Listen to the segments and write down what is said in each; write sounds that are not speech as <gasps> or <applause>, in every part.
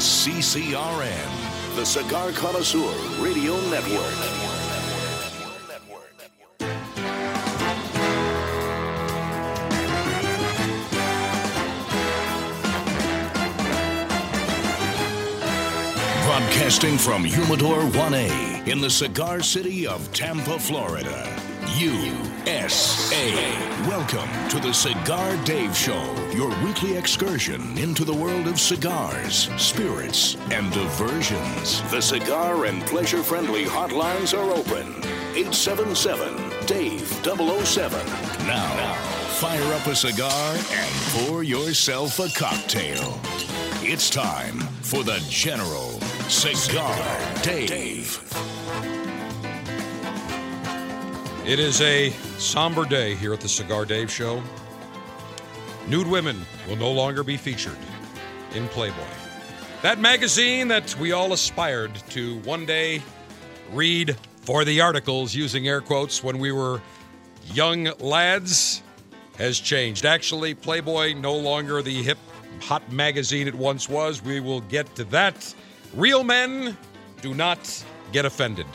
is CCRN, the Cigar Connoisseur Radio Network. Broadcasting from Humidor 1A in the cigar city of Tampa, Florida. USA. Welcome to the Cigar Dave Show, your weekly excursion into the world of cigars, spirits, and diversions. The cigar and pleasure friendly hotlines are open. 877 Dave 007. Now, fire up a cigar and pour yourself a cocktail. It's time for the General Cigar Dave. It is a somber day here at the Cigar Dave Show. Nude women will no longer be featured in Playboy. That magazine that we all aspired to one day read for the articles using air quotes when we were young lads has changed. Actually, Playboy no longer the hip hot magazine it once was. We will get to that. Real men do not get offended.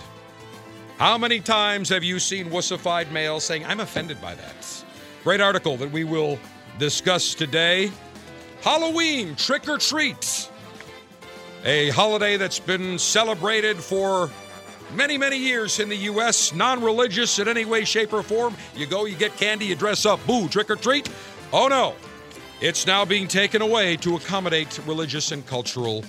How many times have you seen wussified males saying, I'm offended by that? Great article that we will discuss today. Halloween trick or treat. A holiday that's been celebrated for many, many years in the U.S., non religious in any way, shape, or form. You go, you get candy, you dress up, boo, trick or treat. Oh no, it's now being taken away to accommodate religious and cultural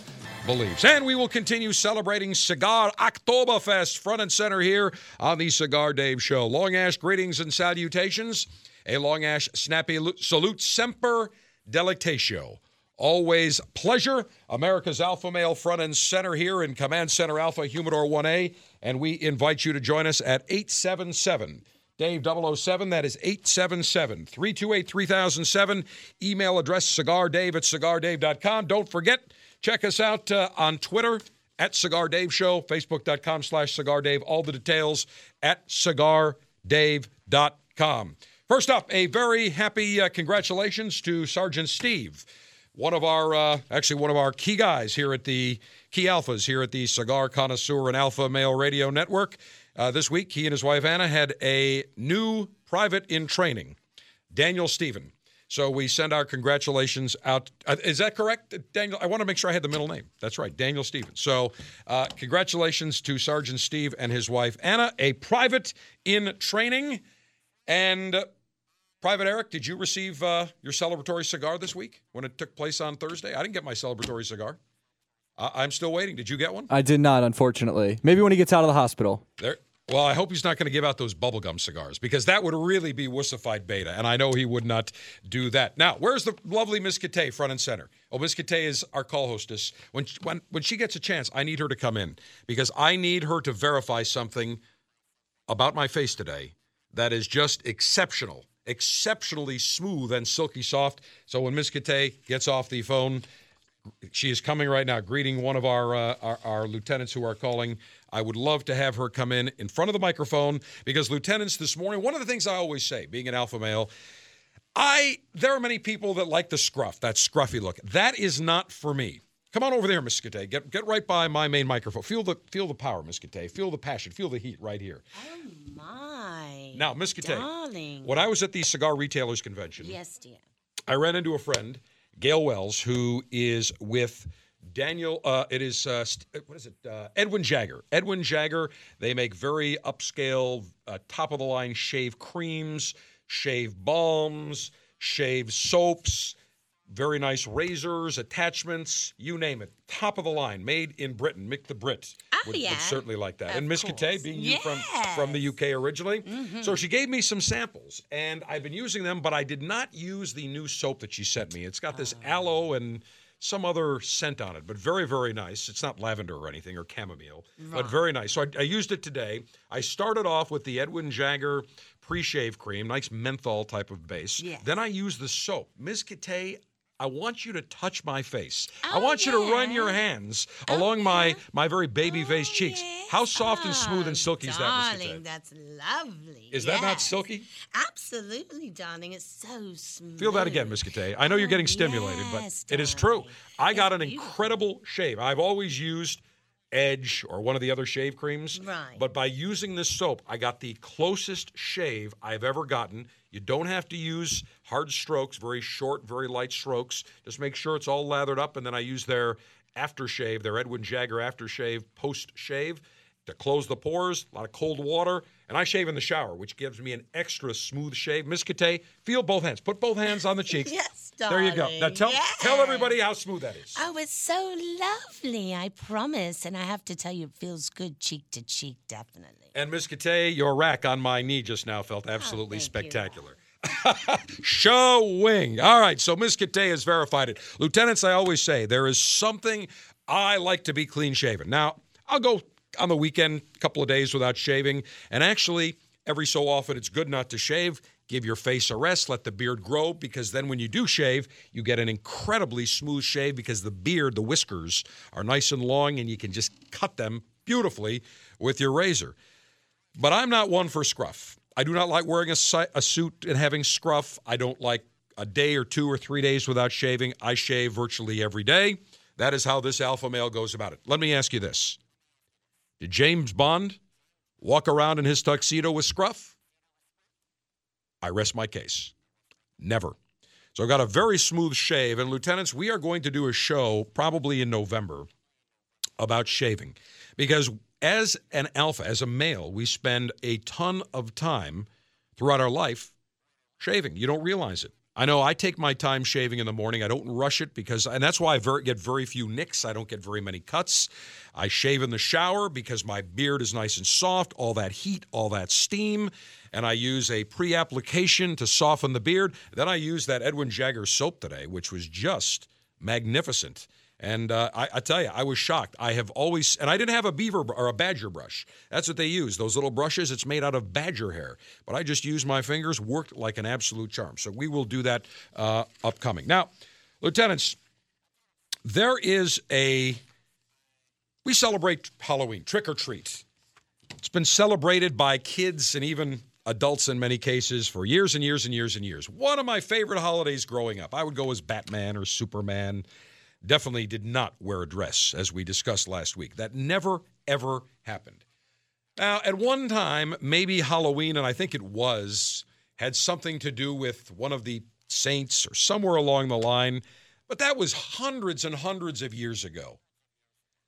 beliefs. And we will continue celebrating Cigar Oktoberfest front and center here on the Cigar Dave Show. Long Ash greetings and salutations. A Long Ash snappy salute semper delectatio. Always pleasure. America's Alpha Male front and center here in Command Center Alpha Humidor 1A. And we invite you to join us at 877- Dave 007. That is 877 328 3007. Email address cigardave at cigardave.com. Don't forget, check us out uh, on Twitter at Cigar Dave Show, Facebook.com slash Cigar Dave. All the details at cigardave.com. First up, a very happy uh, congratulations to Sergeant Steve, one of our, uh, actually, one of our key guys here at the Key Alphas here at the Cigar Connoisseur and Alpha Male Radio Network. Uh, this week, he and his wife Anna had a new private in training, Daniel Stephen. So we send our congratulations out. Uh, is that correct, Daniel? I want to make sure I had the middle name. That's right, Daniel Stevens. So uh, congratulations to Sergeant Steve and his wife Anna, a private in training. And uh, Private Eric, did you receive uh, your celebratory cigar this week when it took place on Thursday? I didn't get my celebratory cigar. I'm still waiting. Did you get one? I did not, unfortunately. Maybe when he gets out of the hospital. There. Well, I hope he's not going to give out those bubblegum cigars because that would really be wussified beta, and I know he would not do that. Now, where's the lovely Miss Kate front and center? Oh, Miss Kate is our call hostess. When, when, when she gets a chance, I need her to come in because I need her to verify something about my face today that is just exceptional, exceptionally smooth and silky soft. So when Miss Kate gets off the phone, she is coming right now, greeting one of our, uh, our, our lieutenants who are calling. I would love to have her come in in front of the microphone because lieutenants this morning. One of the things I always say, being an alpha male, I there are many people that like the scruff, that scruffy look. That is not for me. Come on over there, Miss Kate. Get get right by my main microphone. Feel the feel the power, Miss Kate. Feel the passion. Feel the heat right here. Oh my! Now, Miss Kate, darling. when I was at the cigar retailers convention, yes, dear, I ran into a friend Gail Wells, who is with Daniel. Uh, it is uh, what is it? Uh, Edwin Jagger. Edwin Jagger. They make very upscale, uh, top of the line shave creams, shave balms, shave soaps. Very nice razors, attachments, you name it. Top of the line, made in Britain. Mick the Brit oh, would, yeah. would certainly like that. Of and Miss Kate, being you from from the UK originally, mm-hmm. so she gave me some samples, and I've been using them, but I did not use the new soap that she sent me. It's got this oh. aloe and some other scent on it, but very, very nice. It's not lavender or anything or chamomile, right. but very nice. So I, I, used it today. I started off with the Edwin Jagger pre-shave cream, nice menthol type of base. Yes. Then I used the soap. Ms. Kate, I want you to touch my face. I Oh, want you to run your hands Oh, along my yeah. my very baby faced Oh, cheeks. yes. How soft and smooth and Oh, silky is that, Darling, that's lovely. Is that not silky? Absolutely, darling. It's so smooth. Feel that again, Miss Katay. I know you're Oh, getting stimulated, yes, but it is true. darling. I got an beautiful. incredible shave. I've always used Edge or one of the other shave creams. Right. But by using this soap, I got the closest shave I've ever gotten. You don't have to use hard strokes, very short, very light strokes. Just make sure it's all lathered up, and then I use their aftershave, their Edwin Jagger aftershave, post shave to close the pores, a lot of cold water, and I shave in the shower, which gives me an extra smooth shave. Miss Kate, feel both hands. Put both hands on the cheeks. <laughs> Yes, There you go. Now tell tell everybody how smooth that is. Oh, it's so lovely. I promise. And I have to tell you, it feels good cheek to cheek, definitely. And Miss Kate, your rack on my knee just now felt oh, absolutely Oh, thank you. spectacular. <laughs> Showing. All right, so Miss Kate has verified it. Lieutenants, I always say there is something I like to be clean shaven. Now, I'll go on the weekend a couple of days without shaving, and actually, every so often it's good not to shave. Give your face a rest, let the beard grow, because then when you do shave, you get an incredibly smooth shave because the beard, the whiskers, are nice and long, and you can just cut them beautifully with your razor. But I'm not one for scruff. I do not like wearing a, si- a suit and having scruff. I don't like a day or two or three days without shaving. I shave virtually every day. That is how this alpha male goes about it. Let me ask you this Did James Bond walk around in his tuxedo with scruff? I rest my case. Never. So I've got a very smooth shave. And, lieutenants, we are going to do a show probably in November about shaving because as an alpha, as a male, we spend a ton of time throughout our life shaving. You don't realize it. I know I take my time shaving in the morning. I don't rush it because, and that's why I get very few nicks. I don't get very many cuts. I shave in the shower because my beard is nice and soft, all that heat, all that steam. And I use a pre application to soften the beard. Then I use that Edwin Jagger soap today, which was just magnificent. And uh, I, I tell you, I was shocked. I have always, and I didn't have a beaver or a badger brush. That's what they use. Those little brushes. It's made out of badger hair. But I just used my fingers. Worked like an absolute charm. So we will do that uh, upcoming. Now, lieutenants, there is a. We celebrate Halloween, trick or treat. It's been celebrated by kids and even adults in many cases for years and years and years and years. One of my favorite holidays growing up, I would go as Batman or Superman. Definitely did not wear a dress, as we discussed last week. That never, ever happened. Now, at one time, maybe Halloween, and I think it was, had something to do with one of the saints or somewhere along the line, but that was hundreds and hundreds of years ago.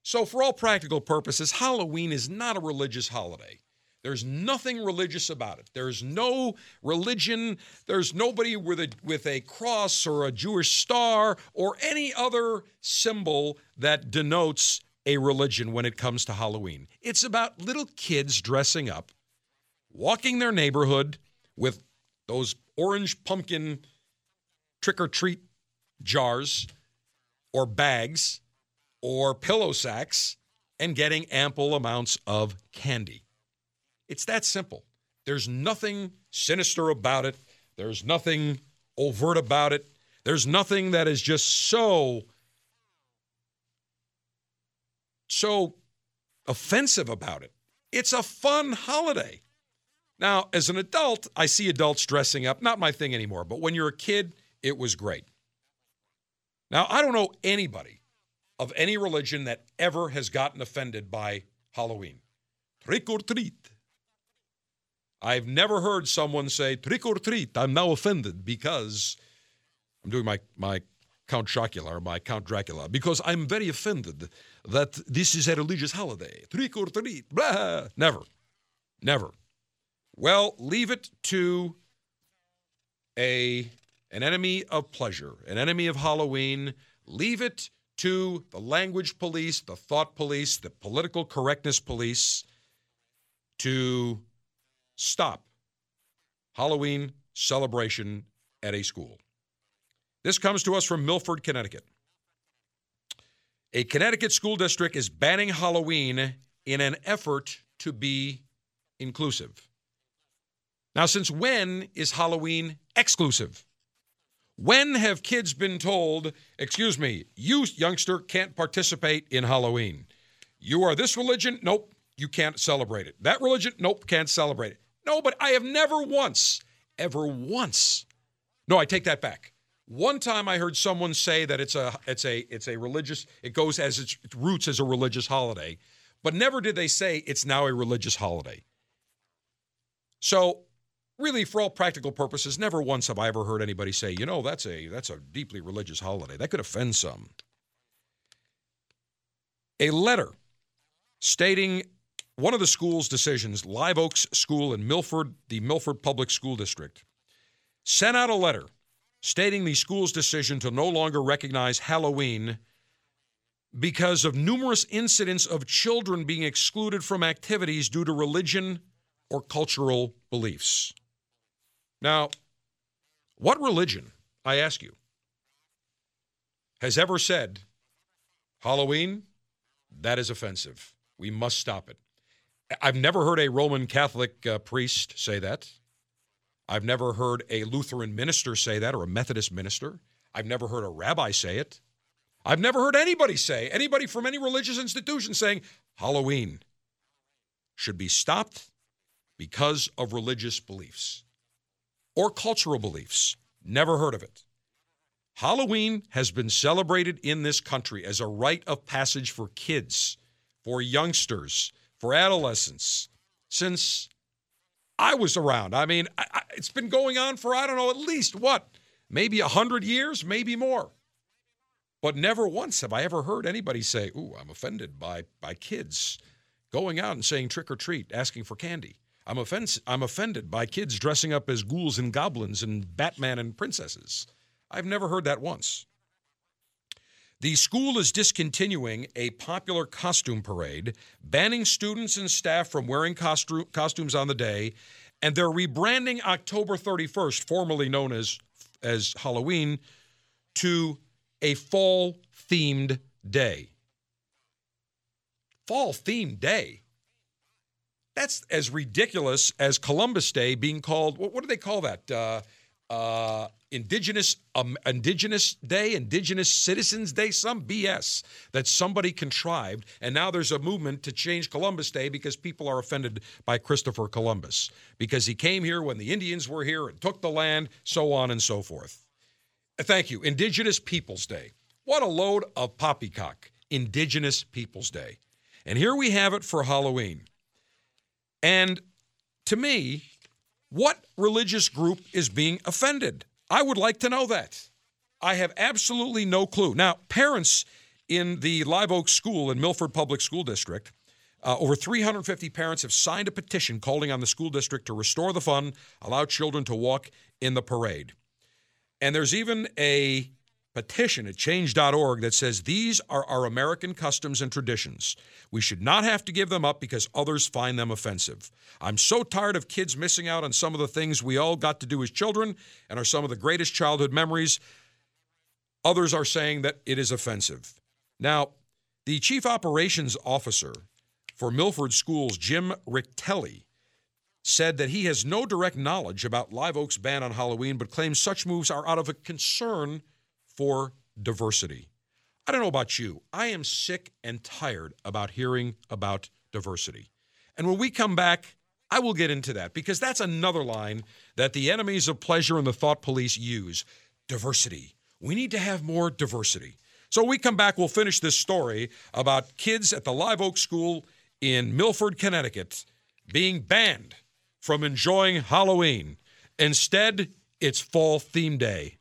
So, for all practical purposes, Halloween is not a religious holiday. There's nothing religious about it. There's no religion. There's nobody with a with a cross or a Jewish star or any other symbol that denotes a religion when it comes to Halloween. It's about little kids dressing up, walking their neighborhood with those orange pumpkin trick or treat jars or bags or pillow sacks and getting ample amounts of candy. It's that simple. There's nothing sinister about it. There's nothing overt about it. There's nothing that is just so so offensive about it. It's a fun holiday. Now, as an adult, I see adults dressing up, not my thing anymore, but when you're a kid, it was great. Now, I don't know anybody of any religion that ever has gotten offended by Halloween. Trick or treat. I've never heard someone say, trick or treat, I'm now offended because I'm doing my, my Count Chocula or my Count Dracula, because I'm very offended that this is a religious holiday. Trick or treat, blah. Never. Never. Well, leave it to a an enemy of pleasure, an enemy of Halloween. Leave it to the language police, the thought police, the political correctness police to stop Halloween celebration at a school. This comes to us from Milford, Connecticut. A Connecticut school district is banning Halloween in an effort to be inclusive. Now, since when is Halloween exclusive? When have kids been told, excuse me, you youngster can't participate in Halloween? You are this religion? Nope, you can't celebrate it. That religion? Nope, can't celebrate it. No, but I have never once, ever once. No, I take that back. One time I heard someone say that it's a it's a it's a religious it goes as its roots as a religious holiday, but never did they say it's now a religious holiday. So, really for all practical purposes, never once have I ever heard anybody say, "You know, that's a that's a deeply religious holiday." That could offend some. A letter stating one of the school's decisions, Live Oaks School in Milford, the Milford Public School District, sent out a letter stating the school's decision to no longer recognize Halloween because of numerous incidents of children being excluded from activities due to religion or cultural beliefs. Now, what religion, I ask you, has ever said, Halloween, that is offensive. We must stop it. I've never heard a Roman Catholic uh, priest say that. I've never heard a Lutheran minister say that or a Methodist minister. I've never heard a rabbi say it. I've never heard anybody say, anybody from any religious institution saying Halloween should be stopped because of religious beliefs or cultural beliefs. Never heard of it. Halloween has been celebrated in this country as a rite of passage for kids, for youngsters, for adolescents since I was around. I mean, I, I, it's been going on for, I don't know, at least what? Maybe 100 years, maybe more. But never once have I ever heard anybody say, Ooh, I'm offended by, by kids going out and saying trick or treat, asking for candy. I'm, offens- I'm offended by kids dressing up as ghouls and goblins and Batman and princesses. I've never heard that once. The school is discontinuing a popular costume parade, banning students and staff from wearing costu- costumes on the day, and they're rebranding October 31st, formerly known as, as Halloween, to a fall themed day. Fall themed day. That's as ridiculous as Columbus Day being called, what, what do they call that? Uh, uh, Indigenous um, Indigenous Day, Indigenous Citizens Day, some BS that somebody contrived, and now there's a movement to change Columbus Day because people are offended by Christopher Columbus because he came here when the Indians were here and took the land, so on and so forth. Thank you, Indigenous Peoples Day. What a load of poppycock! Indigenous Peoples Day, and here we have it for Halloween. And to me, what religious group is being offended? I would like to know that. I have absolutely no clue. Now, parents in the Live Oak School in Milford Public School District, uh, over 350 parents have signed a petition calling on the school district to restore the fun, allow children to walk in the parade. And there's even a petition at change.org that says these are our American customs and traditions. We should not have to give them up because others find them offensive. I'm so tired of kids missing out on some of the things we all got to do as children and are some of the greatest childhood memories. Others are saying that it is offensive. Now, the chief operations officer for Milford Schools, Jim Richtelli, said that he has no direct knowledge about Live Oak's ban on Halloween, but claims such moves are out of a concern for diversity. I don't know about you. I am sick and tired about hearing about diversity. And when we come back, I will get into that because that's another line that the enemies of pleasure and the thought police use diversity. We need to have more diversity. So we come back, we'll finish this story about kids at the Live Oak School in Milford, Connecticut being banned from enjoying Halloween. Instead, it's fall theme day.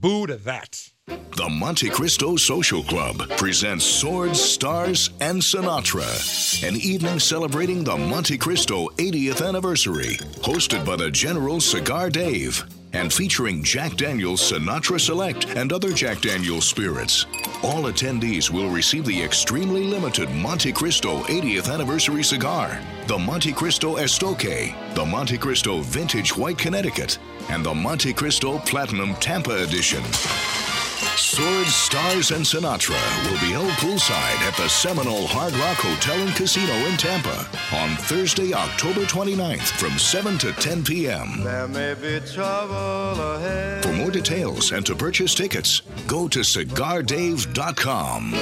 Boo to that. The Monte Cristo Social Club presents Swords, Stars, and Sinatra, an evening celebrating the Monte Cristo 80th anniversary, hosted by the General Cigar Dave, and featuring Jack Daniels Sinatra Select and other Jack Daniels spirits. All attendees will receive the extremely limited Monte Cristo 80th anniversary cigar, the Monte Cristo Estoque, the Monte Cristo Vintage White Connecticut, and the Monte Cristo Platinum Tampa Edition. Swords, Stars, and Sinatra will be held poolside at the Seminole Hard Rock Hotel and Casino in Tampa on Thursday, October 29th from 7 to 10 p.m. There may be trouble ahead. For more details and to purchase tickets, go to cigardave.com.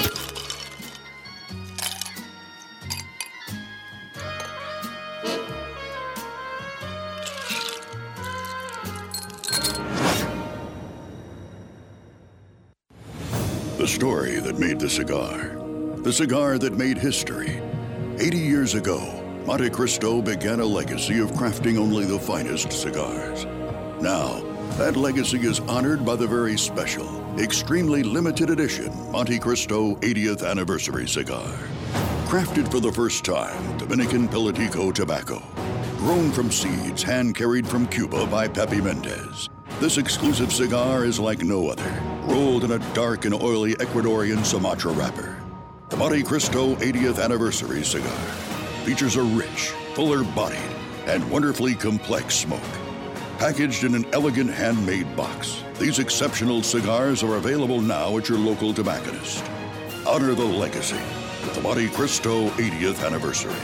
story that made the cigar. The cigar that made history. 80 years ago, Monte Cristo began a legacy of crafting only the finest cigars. Now, that legacy is honored by the very special, extremely limited edition Monte Cristo 80th Anniversary Cigar. Crafted for the first time, Dominican Pelatico tobacco. Grown from seeds hand carried from Cuba by Pepe Mendez. This exclusive cigar is like no other, rolled in a dark and oily Ecuadorian Sumatra wrapper. The Monte Cristo 80th Anniversary Cigar features a rich, fuller bodied, and wonderfully complex smoke. Packaged in an elegant handmade box, these exceptional cigars are available now at your local tobacconist. Honor the legacy with the Monte Cristo 80th Anniversary.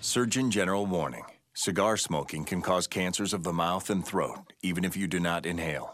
Surgeon General warning cigar smoking can cause cancers of the mouth and throat, even if you do not inhale.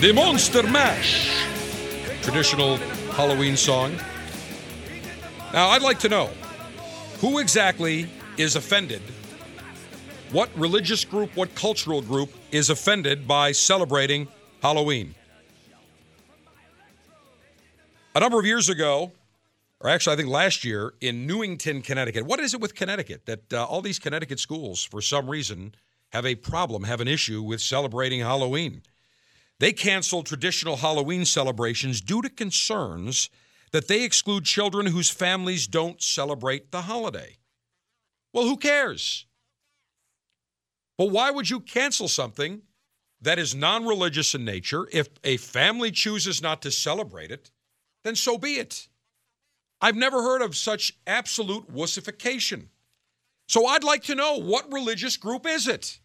The Monster Mash, traditional Halloween song. Now, I'd like to know who exactly is offended? What religious group, what cultural group is offended by celebrating Halloween? A number of years ago, or actually, I think last year in Newington, Connecticut. What is it with Connecticut that uh, all these Connecticut schools, for some reason, have a problem, have an issue with celebrating Halloween? They canceled traditional Halloween celebrations due to concerns that they exclude children whose families don't celebrate the holiday. Well, who cares? But why would you cancel something that is non religious in nature? If a family chooses not to celebrate it, then so be it. I've never heard of such absolute wussification. So I'd like to know what religious group is it?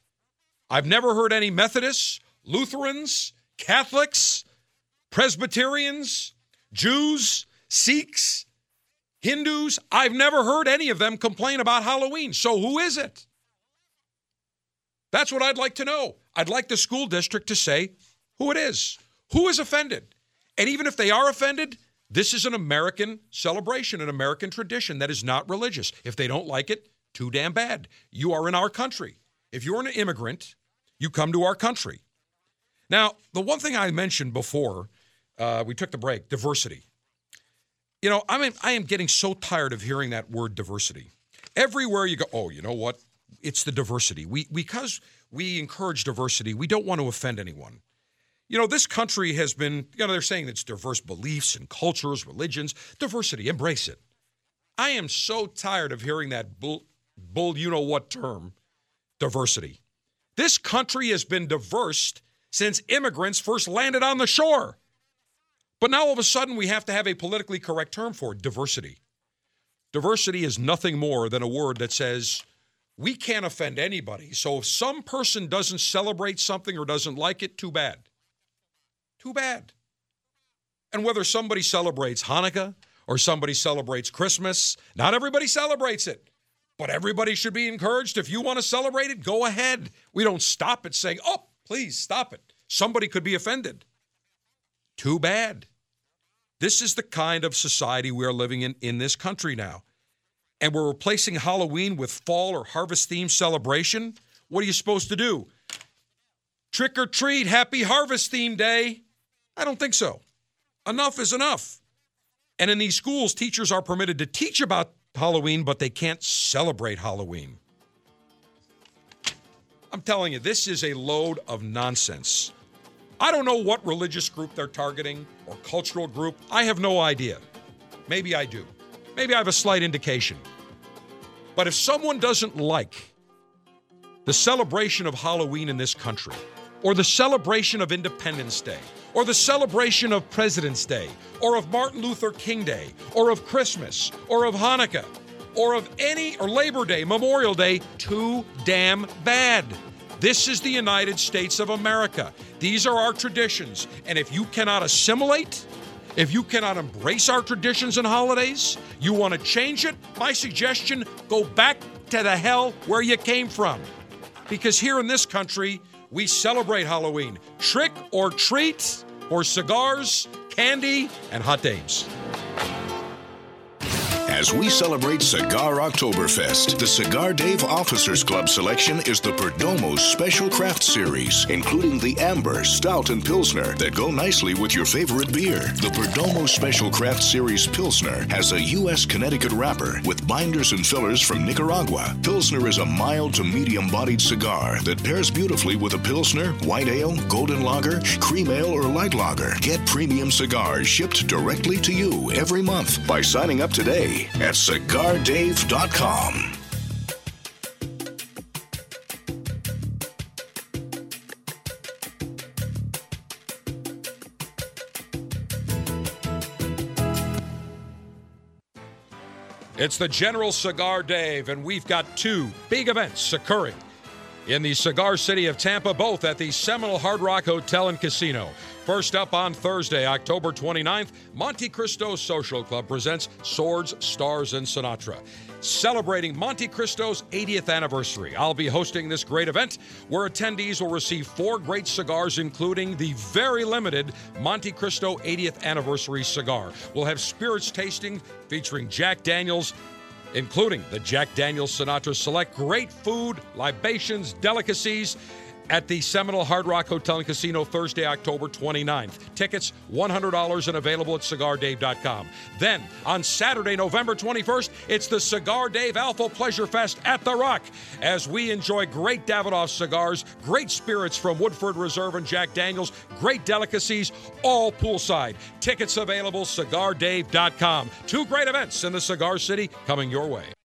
I've never heard any Methodists, Lutherans, Catholics, Presbyterians, Jews Sikhs, Hindus. I've never heard any of them complain about Halloween. So who is it? That's what I'd like to know. I'd like the school district to say who it is, who is offended. And even if they are offended, this is an American celebration, an American tradition that is not religious. If they don't like it, too damn bad. You are in our country. If you're an immigrant, you come to our country. Now, the one thing I mentioned before uh, we took the break diversity. You know, I mean, I am getting so tired of hearing that word diversity. Everywhere you go, oh, you know what? It's the diversity. We because we encourage diversity, we don't want to offend anyone. You know, this country has been, you know, they're saying it's diverse beliefs and cultures, religions, diversity, embrace it. I am so tired of hearing that bull, bull you know what term, diversity. This country has been diverse since immigrants first landed on the shore. But now all of a sudden we have to have a politically correct term for it, diversity. Diversity is nothing more than a word that says we can't offend anybody. So if some person doesn't celebrate something or doesn't like it, too bad. Too bad. And whether somebody celebrates Hanukkah or somebody celebrates Christmas, not everybody celebrates it. But everybody should be encouraged. If you want to celebrate it, go ahead. We don't stop it saying, oh, please stop it. Somebody could be offended. Too bad. This is the kind of society we are living in in this country now. And we're replacing Halloween with fall or harvest themed celebration. What are you supposed to do? Trick or treat, happy harvest theme day. I don't think so. Enough is enough. And in these schools, teachers are permitted to teach about Halloween, but they can't celebrate Halloween. I'm telling you, this is a load of nonsense. I don't know what religious group they're targeting or cultural group. I have no idea. Maybe I do. Maybe I have a slight indication. But if someone doesn't like the celebration of Halloween in this country, or the celebration of Independence Day, or the celebration of President's Day, or of Martin Luther King Day, or of Christmas, or of Hanukkah, or of any, or Labor Day, Memorial Day, too damn bad. This is the United States of America. These are our traditions. And if you cannot assimilate, if you cannot embrace our traditions and holidays, you want to change it, my suggestion go back to the hell where you came from. Because here in this country, we celebrate Halloween. Trick or treat, or cigars, candy, and hot dates. As we celebrate Cigar Oktoberfest, the Cigar Dave Officers Club selection is the Perdomo Special Craft Series, including the Amber, Stout, and Pilsner that go nicely with your favorite beer. The Perdomo Special Craft Series Pilsner has a U.S. Connecticut wrapper with binders and fillers from Nicaragua. Pilsner is a mild to medium bodied cigar that pairs beautifully with a Pilsner, White Ale, Golden Lager, Cream Ale, or Light Lager. Get premium cigars shipped directly to you every month by signing up today at cigardave.com. It's the General Cigar Dave, and we've got two big events occurring in the cigar city of Tampa, both at the Seminole Hard Rock Hotel and Casino. First up on Thursday, October 29th, Monte Cristo Social Club presents Swords, Stars, and Sinatra. Celebrating Monte Cristo's 80th anniversary. I'll be hosting this great event where attendees will receive four great cigars, including the very limited Monte Cristo 80th anniversary cigar. We'll have spirits tasting featuring Jack Daniels including the Jack Daniels Sinatra Select. Great food, libations, delicacies at the Seminole Hard Rock Hotel and Casino Thursday, October 29th. Tickets $100 and available at cigardave.com. Then on Saturday, November 21st, it's the Cigar Dave Alpha Pleasure Fest at The Rock as we enjoy great Davidoff cigars, great spirits from Woodford Reserve and Jack Daniels, great delicacies, all poolside. Tickets available cigardave.com. Two great events in the Cigar City coming your way.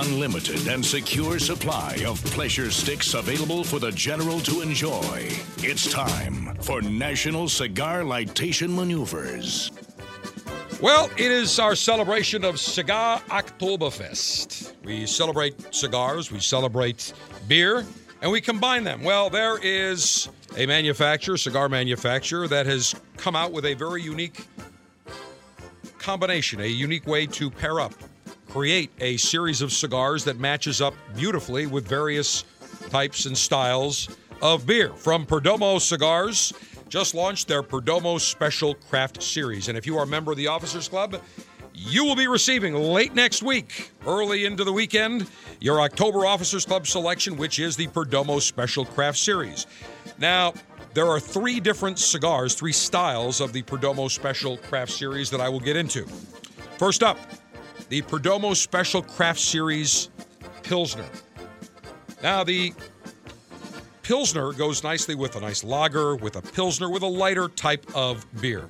Unlimited and secure supply of pleasure sticks available for the general to enjoy. It's time for National Cigar Lightation Maneuvers. Well, it is our celebration of Cigar Oktoberfest. We celebrate cigars, we celebrate beer, and we combine them. Well, there is a manufacturer, cigar manufacturer, that has come out with a very unique combination, a unique way to pair up, create a series of cigars that matches up beautifully with various types and styles of beer. From Perdomo Cigars, just launched their Perdomo Special Craft Series. And if you are a member of the Officers Club, you will be receiving late next week, early into the weekend, your October Officers Club selection, which is the Perdomo Special Craft Series. Now, there are three different cigars, three styles of the Perdomo Special Craft Series that I will get into. First up, the Perdomo Special Craft Series Pilsner. Now, the Pilsner goes nicely with a nice lager, with a Pilsner, with a lighter type of beer.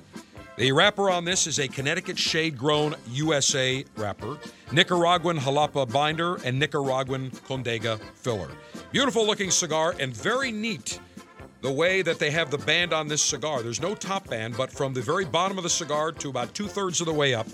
The wrapper on this is a Connecticut shade grown USA wrapper, Nicaraguan jalapa binder, and Nicaraguan condega filler. Beautiful looking cigar and very neat the way that they have the band on this cigar. There's no top band, but from the very bottom of the cigar to about two thirds of the way up,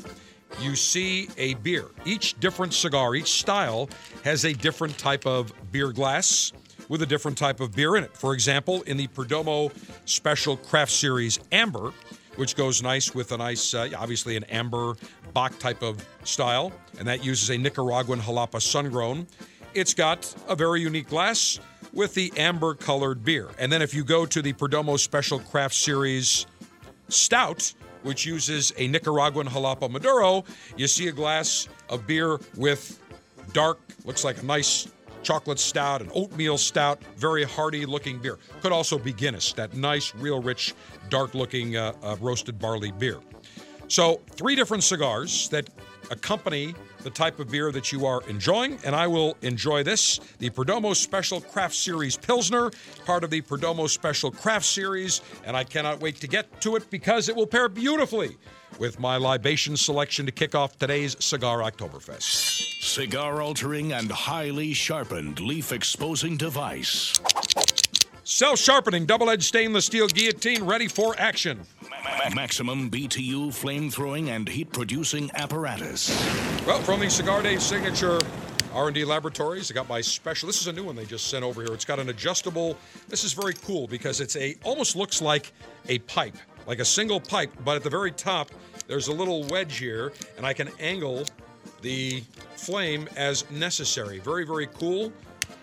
you see a beer. Each different cigar, each style has a different type of beer glass with a different type of beer in it. For example, in the Perdomo Special Craft Series Amber, which goes nice with a nice, uh, obviously, an amber bock type of style, and that uses a Nicaraguan Jalapa Sungrown. It's got a very unique glass with the amber colored beer. And then if you go to the Perdomo Special Craft Series Stout, which uses a Nicaraguan Jalapa Maduro, you see a glass of beer with dark, looks like a nice chocolate stout, an oatmeal stout, very hearty looking beer. Could also be Guinness, that nice, real rich, dark looking uh, uh, roasted barley beer. So, three different cigars that accompany the type of beer that you are enjoying, and I will enjoy this the Perdomo Special Craft Series Pilsner, part of the Perdomo Special Craft Series, and I cannot wait to get to it because it will pair beautifully with my libation selection to kick off today's Cigar Oktoberfest. Cigar altering and highly sharpened leaf exposing device. Self sharpening double edged stainless steel guillotine ready for action. Ma- maximum BTU flame throwing and heat producing apparatus. Well, from the Cigar Dave signature R&D Laboratories, I got my special. This is a new one they just sent over here. It's got an adjustable. This is very cool because it's a almost looks like a pipe, like a single pipe, but at the very top there's a little wedge here, and I can angle the flame as necessary. Very very cool,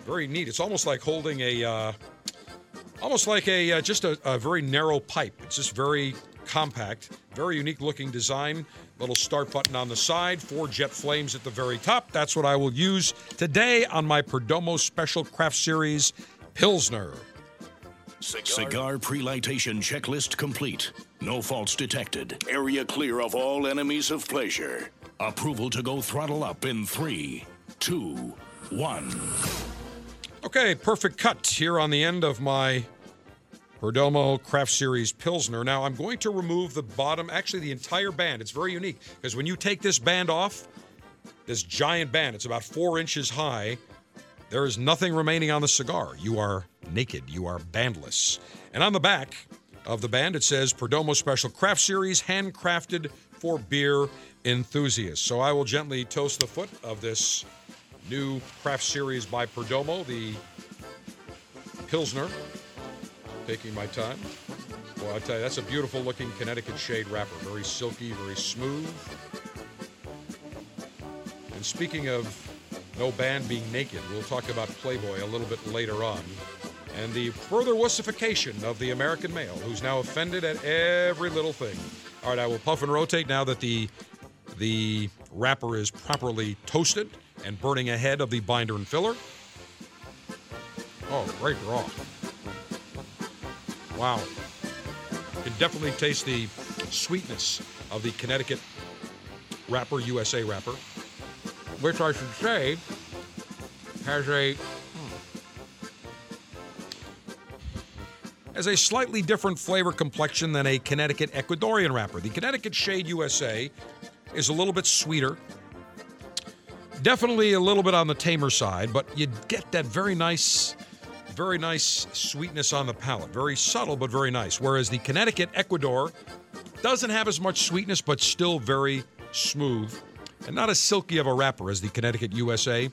very neat. It's almost like holding a. Uh, almost like a uh, just a, a very narrow pipe. It's just very compact, very unique looking design. Little start button on the side, four jet flames at the very top. That's what I will use today on my Perdomo Special Craft Series Pilsner. Cigar pre-lightation checklist complete. No faults detected. Area clear of all enemies of pleasure. Approval to go throttle up in three, two, one. Okay, perfect cut here on the end of my Perdomo Craft Series Pilsner. Now I'm going to remove the bottom, actually the entire band. It's very unique because when you take this band off, this giant band, it's about four inches high, there is nothing remaining on the cigar. You are naked, you are bandless. And on the back of the band, it says Perdomo Special Craft Series, handcrafted for beer enthusiasts. So I will gently toast the foot of this new craft series by Perdomo, the Pilsner. Taking my time. Well, I'll tell you, that's a beautiful looking Connecticut shade wrapper. Very silky, very smooth. And speaking of no band being naked, we'll talk about Playboy a little bit later on. And the further wussification of the American male, who's now offended at every little thing. All right, I will puff and rotate now that the the wrapper is properly toasted and burning ahead of the binder and filler. Oh, great draw. Wow. You can definitely taste the sweetness of the Connecticut wrapper, USA wrapper, which I should say has a hmm, has a slightly different flavor complexion than a Connecticut Ecuadorian wrapper. The Connecticut Shade USA is a little bit sweeter, definitely a little bit on the tamer side, but you get that very nice, very nice sweetness on the palate. Very subtle, but very nice. Whereas the Connecticut Ecuador doesn't have as much sweetness, but still very smooth and not as silky of a wrapper as the Connecticut USA.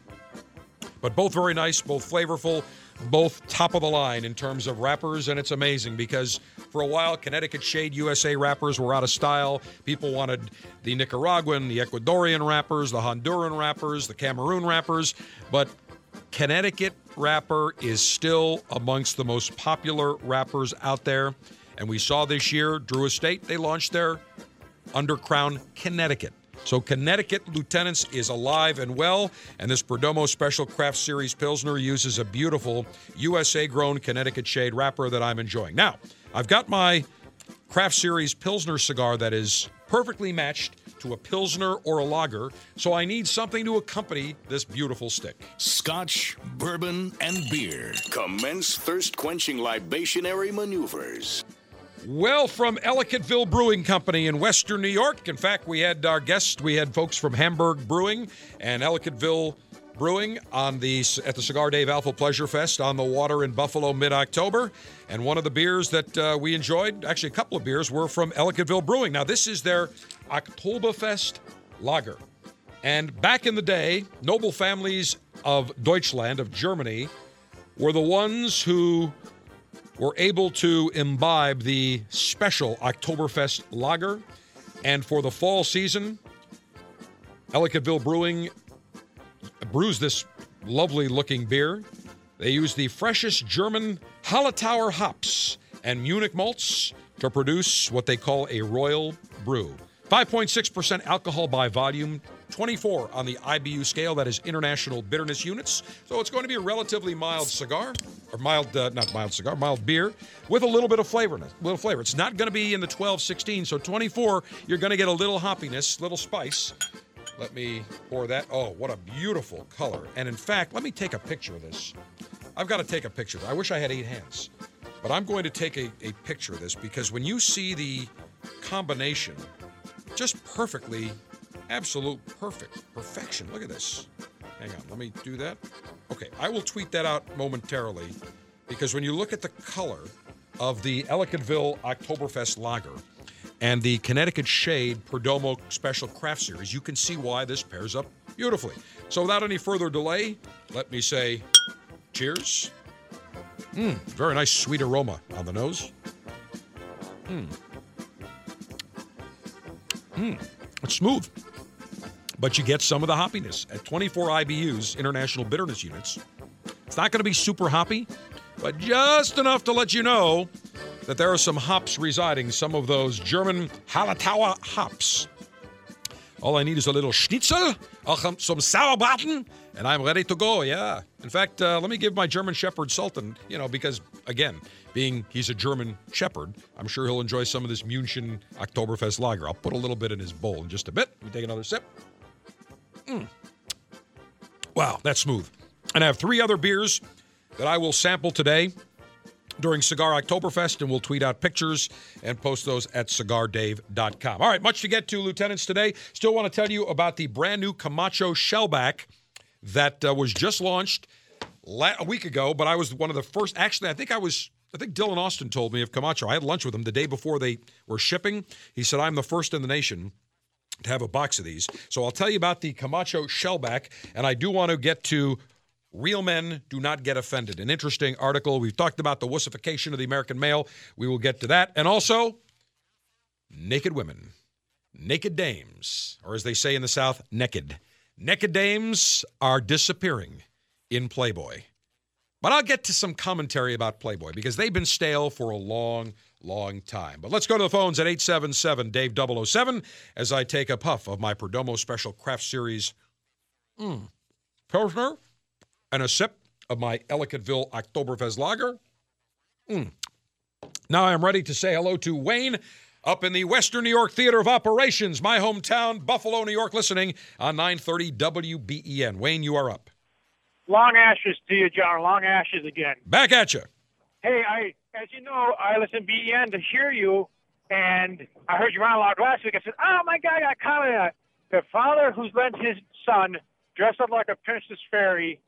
But both very nice, both flavorful, both top of the line in terms of wrappers. And it's amazing because for a while, Connecticut Shade USA wrappers were out of style. People wanted the Nicaraguan, the Ecuadorian wrappers, the Honduran wrappers, the Cameroon wrappers. But Connecticut wrapper is still amongst the most popular wrappers out there. And we saw this year, Drew Estate, they launched their Undercrown Connecticut. So Connecticut Lieutenants is alive and well, and this Perdomo Special Craft Series Pilsner uses a beautiful USA-grown Connecticut shade wrapper that I'm enjoying. Now, I've got my Craft Series Pilsner cigar that is perfectly matched to a Pilsner or a lager, so I need something to accompany this beautiful stick. Scotch, bourbon, and beer. Commence thirst quenching libationary maneuvers. Well, from Ellicottville Brewing Company in Western New York. In fact, we had our guests, we had folks from Hamburg Brewing and Ellicottville Brewing on the at the Cigar Dave Alpha Pleasure Fest on the water in Buffalo mid-October. And one of the beers that uh, we enjoyed, actually a couple of beers, were from Ellicottville Brewing. Now, this is their Oktoberfest Lager. And back in the day, noble families of Deutschland, of Germany, were the ones who were able to imbibe the special Oktoberfest lager. And for the fall season, Ellicottville Brewing brews this lovely looking beer. They use the freshest German Hallertauer hops and Munich malts to produce what they call a royal brew. 5.6% alcohol by volume, 24 on the IBU scale, that is International Bitterness Units. So it's going to be a relatively mild cigar, or mild, uh, not mild cigar, mild beer, with a little bit of flavor. in it, Little flavor. It's not going to be in the 12, 16. So 24, you're going to get a little hoppiness, little spice. Let me pour that. Oh, what a beautiful color. And in fact, let me take a picture of this. I've got to take a picture. I wish I had eight hands. But I'm going to take a, a picture of this because when you see the combination, just perfectly, absolute perfect, perfection. Look at this. Hang on, let me do that. Okay, I will tweet that out momentarily because when you look at the color of the Ellicottville Oktoberfest Lager and the Connecticut Shade Perdomo Special Craft Series, you can see why this pairs up beautifully. So without any further delay, let me say cheers. Mmm, very nice sweet aroma on the nose. Mmm. Mmm, it's smooth. But you get some of the hoppiness at 24 IBUs, International Bitterness Units. It's not going to be super hoppy, but just enough to let you know that there are some hops residing, some of those German Hallertauer hops. All I need is a little schnitzel, some sauerbraten, and I'm ready to go. Yeah. In fact, uh, let me give my German Shepherd Sultan, you know, because again, being he's a German Shepherd, I'm sure he'll enjoy some of this München Oktoberfest lager. I'll put a little bit in his bowl in just a bit. Me take another sip. Mm. Wow, that's smooth. And I have three other beers that I will sample today during Cigar Oktoberfest, and we'll tweet out pictures and post those at cigardave.com. All right, much to get to, Lieutenants, today. Still want to tell you about the brand new Camacho Shellback that uh, was just launched la- a week ago, but I was one of the first. Actually, I think I was. I think Dylan Austin told me of Camacho. I had lunch with him the day before they were shipping. He said, I'm the first in the nation to have a box of these. So I'll tell you about the Camacho Shellback, and I do want to get to Real Men Do Not Get Offended. An interesting article. We've talked about the wussification of the American male. We will get to that. And also, naked women, naked dames, or as they say in the South, naked. Naked dames are disappearing in Playboy. But I'll get to some commentary about Playboy because they've been stale for a long, long time. But let's go to the phones at 877 Dave 007 as I take a puff of my Perdomo Special Craft Series mm, Pilsner and a sip of my Ellicottville Oktoberfest Lager. Mm. Now I'm ready to say hello to Wayne up in the Western New York Theater of Operations, my hometown, Buffalo, New York, listening on 930 WBEN. Wayne, you are up. Long ashes to you, John. Long ashes again. Back at you. Hey, I, as you know, I listen to BEN to hear you, and I heard you on loud last week. I said, "Oh my God, I commented on it. the father who's lent his son dress up like a princess fairy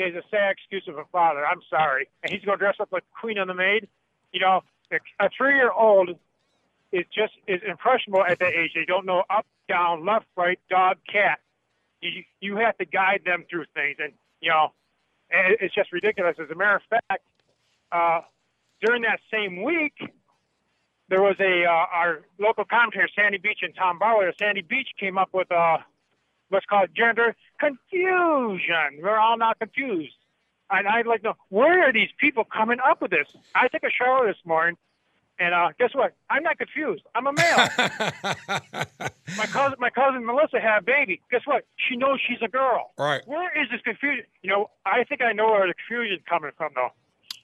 is a sad excuse of a father. I'm sorry, and he's going to dress up like Queen of the Maid. You know, a three-year-old is just is impressionable at that age. They don't know up, down, left, right, dog, cat. You you have to guide them through things, and you know, it's just ridiculous. As a matter of fact, uh, during that same week, there was a uh, our local commentator Sandy Beach and Tom Bauerle. Sandy Beach came up with uh, what's called gender confusion. We're all now confused, and I'd like to know where are these people coming up with this? I took a shower this morning, and uh, guess what? I'm not confused. I'm a male. <laughs> my cousin, my cousin Melissa had a baby. Guess what? She knows she's a girl. Right. Where is this confusion? You know, I think I know where the confusion is coming from, though.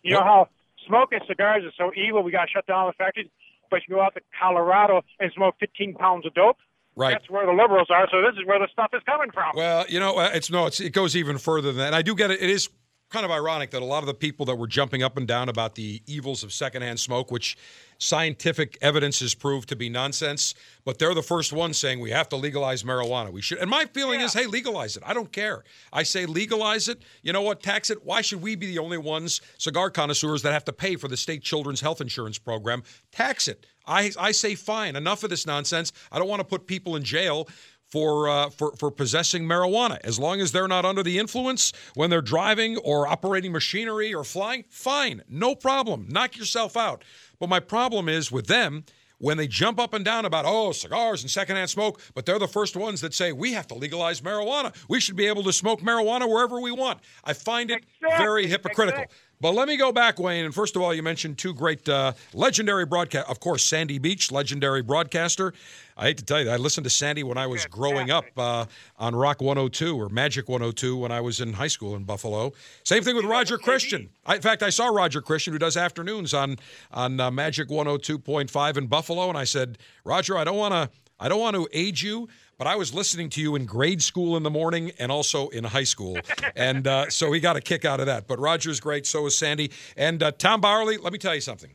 You know how smoking cigars is so evil. We got to shut down the factories, but you go out to Colorado and smoke 15 pounds of dope. Right. That's where the liberals are. So this is where the stuff is coming from. Well, you know, uh, it's no, it's, it goes even further than that. And I do get it. It is kind of ironic that a lot of the people that were jumping up and down about the evils of secondhand smoke, which scientific evidence has proved to be nonsense, but they're the first ones saying we have to legalize marijuana. We should. And my feeling is, hey, legalize it. I don't care. I say legalize it. You know what? Tax it. Why should we be the only ones, cigar connoisseurs, that have to pay for the state children's health insurance program? Tax it. I, I say fine. Enough of this nonsense. I don't want to put people in jail for, uh, for for possessing marijuana. As long as they're not under the influence when they're driving or operating machinery or flying, fine, no problem. Knock yourself out. But my problem is with them when they jump up and down about oh cigars and secondhand smoke, but they're the first ones that say we have to legalize marijuana. We should be able to smoke marijuana wherever we want. I find it very hypocritical. But let me go back, Wayne. And first of all, you mentioned two great uh, legendary broadcast. Of course, Sandy Beach, legendary broadcaster. I hate to tell you, I listened to Sandy when I was growing up uh, on Rock 102 or Magic 102 when I was in high school in Buffalo. Same thing with Roger Christian. I, in fact, I saw Roger Christian, who does afternoons on on uh, Magic 102.5 in Buffalo, and I said, Roger, I don't want to. I don't want to age you, but I was listening to you in grade school in the morning and also in high school. and uh, so he got a kick out of that. But Roger's great, so is Sandy. And uh, Tom Bauerle, let me tell you something.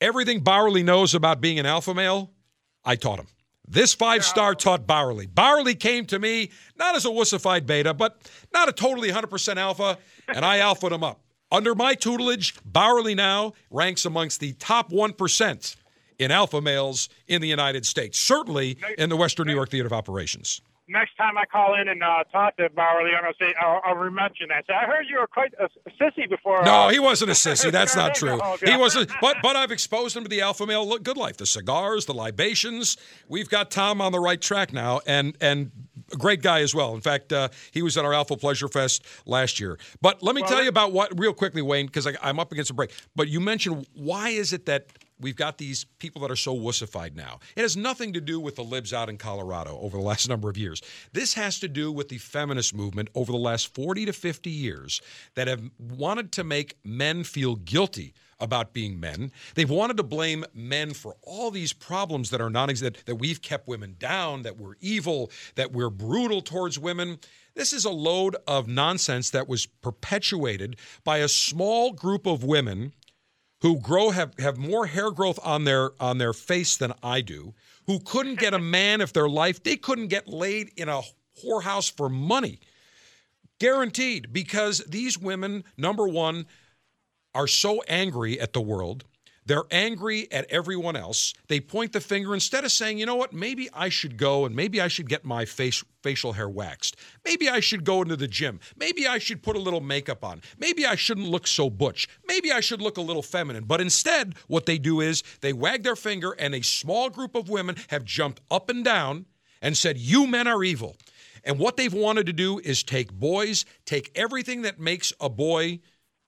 Everything Bauerle knows about being an alpha male, I taught him. This five star taught Bauerle. Bauerle came to me not as a wussified beta, but not a totally 100% alpha, and I alphaed him up. Under my tutelage, Bauerle now ranks amongst the top 1% in alpha males in the United States, certainly in the Western New York Theater of Operations. Next time I call in and uh, talk to Bauerle, I'm going to say I'll, I'll mention that. Say, I heard you were quite a sissy before. No, uh, he wasn't a sissy. That's not <laughs> true. Okay. He wasn't. But but I've exposed him to the alpha male look good life, the cigars, the libations. We've got Tom on the right track now, and and a great guy as well. In fact, uh, he was at our Alpha Pleasure Fest last year. But let me tell you about what real quickly, Wayne, because I'm up against a break. But you mentioned why is it that we've got these people that are so wussified now. It has nothing to do with the libs out in Colorado over the last <laughs> number of years. This has to do with the feminist movement over the last 40 to 50 years that have wanted to make men feel guilty about being men. They've wanted to blame men for all these problems that are non that, that we've kept women down, that we're evil, that we're brutal towards women. This is a load of nonsense that was perpetuated by a small group of women who grow have, have more hair growth on their on their face than I do, who couldn't get a <laughs> man if their life they couldn't get laid in a whorehouse for money. Guaranteed, because these women, number one, are so angry at the world. They're angry at everyone else. They point the finger instead of saying, you know what, maybe I should go and maybe I should get my face, facial hair waxed. Maybe I should go into the gym. Maybe I should put a little makeup on. Maybe I shouldn't look so butch. Maybe I should look a little feminine. But instead, what they do is they wag their finger, and a small group of women have jumped up and down and said, You men are evil. And what they've wanted to do is take boys, take everything that makes a boy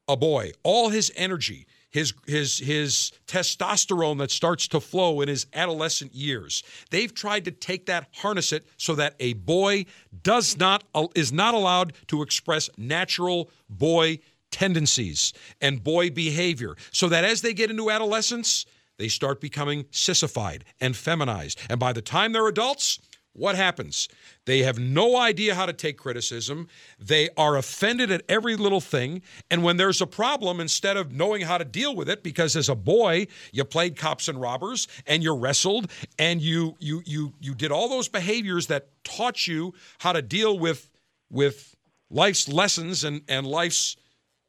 a boy, all his energy, his his his testosterone that starts to flow in his adolescent years. They've tried to take that, harness it, so that a boy does not is not allowed to express natural boy tendencies and boy behavior. So that as they get into adolescence, they start becoming sissified and feminized. And by the time they're adults, what happens? They have no idea how to take criticism. They are offended at every little thing. And when there's a problem, instead of knowing how to deal with it, because as a boy, you played cops and robbers and you wrestled and you you you you did all those behaviors that taught you how to deal with with life's lessons and, and life's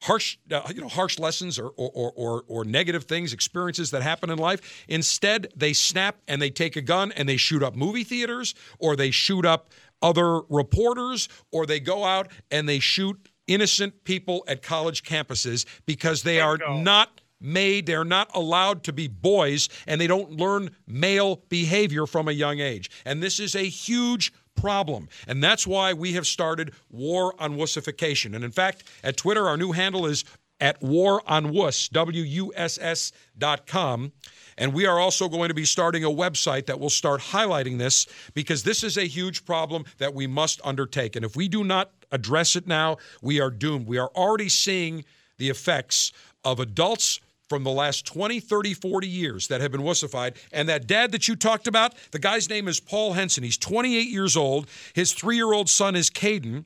harsh uh, you know harsh lessons or, or, or, or negative things experiences that happen in life. Instead they snap and they take a gun and they shoot up movie theaters or they shoot up other reporters or they go out and they shoot innocent people at college campuses because they are not made they're not allowed to be boys and they don't learn male behavior from a young age. And this is a huge problem. And that's why we have started War on Wussification. And in fact, at Twitter, our new handle is at War on Wuss, W U S S dot com. And we are also going to be starting a website that will start highlighting this because this is a huge problem that we must undertake. And if we do not address it now, we are doomed. We are already seeing the effects of adults from the last 20, 30, 40 years that have been wussified. And that dad that you talked about, the guy's name is Paul Henson. He's 28 years old. His three year old son is Caden.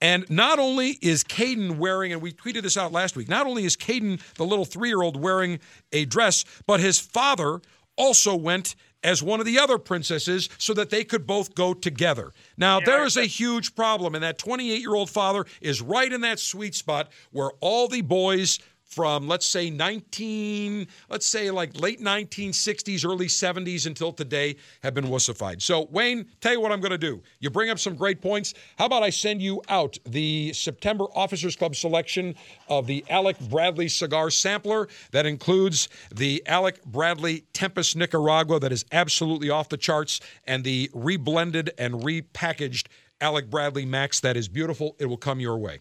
And not only is Caden wearing, and we tweeted this out last week, not only is Caden, the little three year old, wearing a dress, but his father also went as one of the other princesses so that they could both go together. Now, yeah, there is a huge problem, and that 28 year old father is right in that sweet spot where all the boys from let's say 19 let's say like late 1960s early 70s until today have been wussified. So wayne tell you what i'm going to do. You bring up some great points. How about i send you out the september officers club selection of the alec bradley cigar sampler that includes the alec bradley tempest nicaragua that is absolutely off the charts and the reblended and repackaged alec bradley max that is beautiful. It will come your way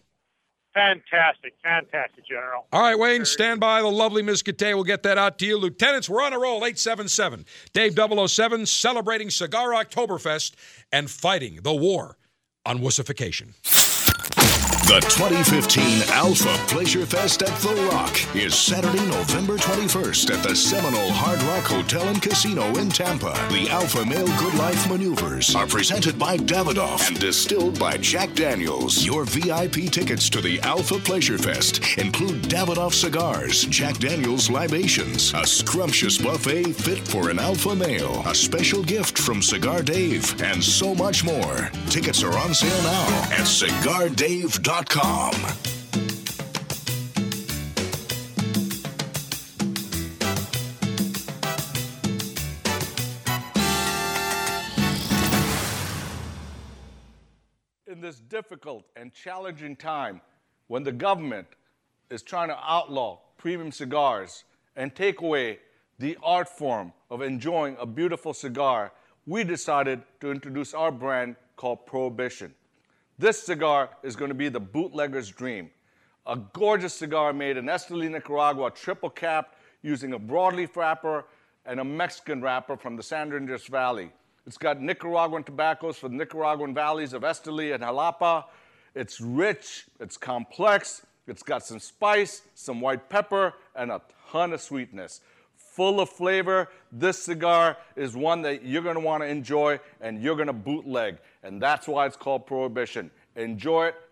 Fantastic, fantastic, General. All right, Wayne, stand by. The lovely Ms. Gate will get that out to you. Lieutenants, we're on a roll. 877. Dave 007 celebrating Cigar Oktoberfest and fighting the war on wussification. The 2015 Alpha Pleasure Fest at The Rock is Saturday, November 21st at the Seminole Hard Rock Hotel and Casino in Tampa. The Alpha Male Good Life Maneuvers are presented by Davidoff and distilled by Jack Daniels. Your VIP tickets to the Alpha Pleasure Fest include Davidoff cigars, Jack Daniels libations, a scrumptious buffet fit for an alpha male, a special gift from Cigar Dave, and so much more. Tickets are on sale now at cigardave.com. In this difficult and challenging time, when the government is trying to outlaw premium cigars and take away the art form of enjoying a beautiful cigar, we decided to introduce our brand called Prohibition. This cigar is going to be the bootlegger's dream. A gorgeous cigar made in Esteli, Nicaragua, triple capped using a broadleaf wrapper and a Mexican wrapper from the San Andres Valley. It's got Nicaraguan tobaccos from the Nicaraguan valleys of Esteli and Jalapa. It's rich, it's complex, it's got some spice, some white pepper, and a ton of sweetness. Full of flavor. This cigar is one that you're going to want to enjoy and you're going to bootleg. And that's why it's called Prohibition. Enjoy it.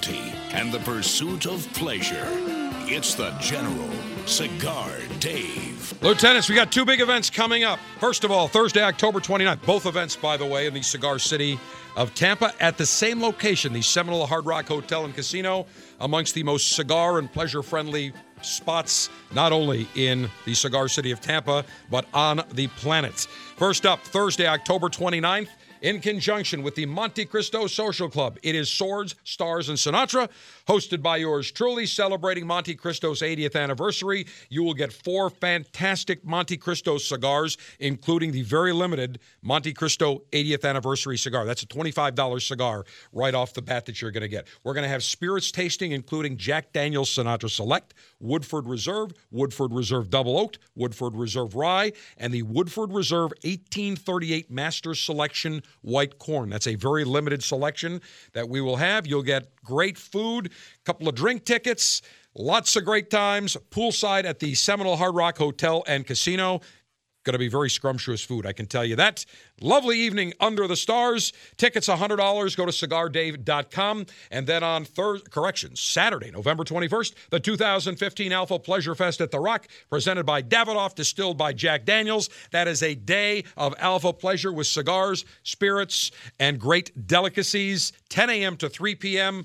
Liberty, and the pursuit of pleasure. It's the General Cigar Dave. Lieutenants, we got two big events coming up. First of all, Thursday, October 29th. Both events, by the way, in the cigar city of Tampa at the same location, the Seminole Hard Rock Hotel and Casino, amongst the most cigar and pleasure friendly spots, not only in the cigar city of Tampa, but on the planet. First up, Thursday, October 29th. In conjunction with the Monte Cristo Social Club, it is Swords, Stars, and Sinatra, hosted by yours truly, celebrating Monte Cristo's 80th anniversary. You will get four fantastic Monte Cristo cigars, including the very limited Monte Cristo 80th anniversary cigar. That's a $25 cigar right off the bat that you're going to get. We're going to have spirits tasting, including Jack Daniels Sinatra Select, Woodford Reserve, Woodford Reserve Double Oaked, Woodford Reserve Rye, and the Woodford Reserve 1838 Master Selection White Corn. That's a very limited selection that we will have. You'll get great food, a couple of drink tickets, lots of great times, poolside at the Seminole Hard Rock Hotel and Casino. Going to be very scrumptious food, I can tell you that. Lovely evening under the stars. Tickets $100. Go to cigardave.com. And then on Thursday, correction, Saturday, November 21st, the 2015 Alpha Pleasure Fest at The Rock, presented by Davidoff, distilled by Jack Daniels. That is a day of Alpha Pleasure with cigars, spirits, and great delicacies. 10 a.m. to 3 p.m.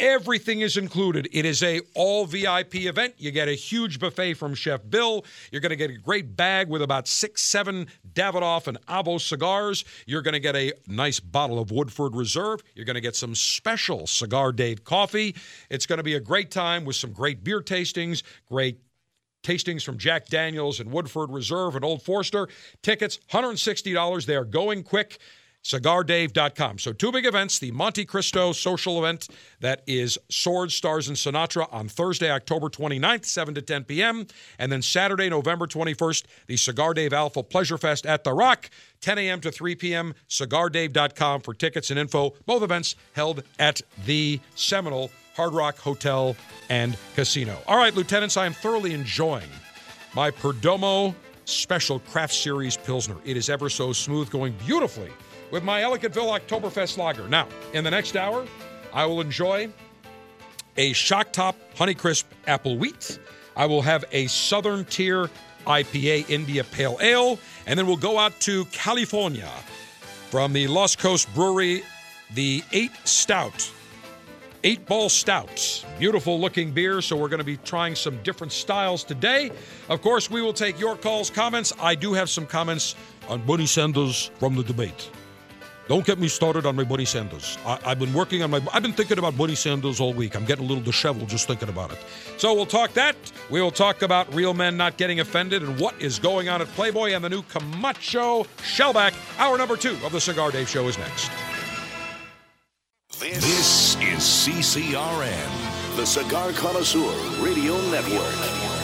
Everything is included. It is a all VIP event. You get a huge buffet from Chef Bill. You're going to get a great bag with about six, seven Davidoff and Avo cigars. You're going to get a nice bottle of Woodford Reserve. You're going to get some special Cigar Dave coffee. It's going to be a great time with some great beer tastings, great tastings from Jack Daniels and Woodford Reserve and Old Forester. Tickets $160. They are going quick cigardave.com. So, two big events the Monte Cristo social event that is Swords, Stars, and Sinatra on Thursday, October 29th, 7 to 10 p.m. And then Saturday, November 21st, the Cigar Dave Alpha Pleasure Fest at The Rock, 10 a.m. to 3 p.m. Cigardave.com for tickets and info. Both events held at the Seminole Hard Rock Hotel and Casino. All right, Lieutenants, I am thoroughly enjoying my Perdomo Special Craft Series Pilsner. It is ever so smooth, going beautifully with my Ellicottville Oktoberfest lager. Now, in the next hour, I will enjoy a Shock Top Honeycrisp Apple Wheat. I will have a Southern Tier IPA India Pale Ale, and then we'll go out to California from the Lost Coast Brewery, the Eight Stout. Eight Ball Stout. Beautiful looking beer, so we're going to be trying some different styles today. Of course, we will take your calls, comments. I do have some comments on Bernie Sanders from the debate. Don't get me started on my Bernie Sanders. I, have been working on my. I've been thinking about Bernie Sanders all week. I'm getting a little disheveled just thinking about it. So we'll talk that. We will talk about real men not getting offended and what is going on at Playboy and the new Camacho Shellback. Hour number two of the Cigar Dave Show is next. This is CCRN, the Cigar Connoisseur Radio Network.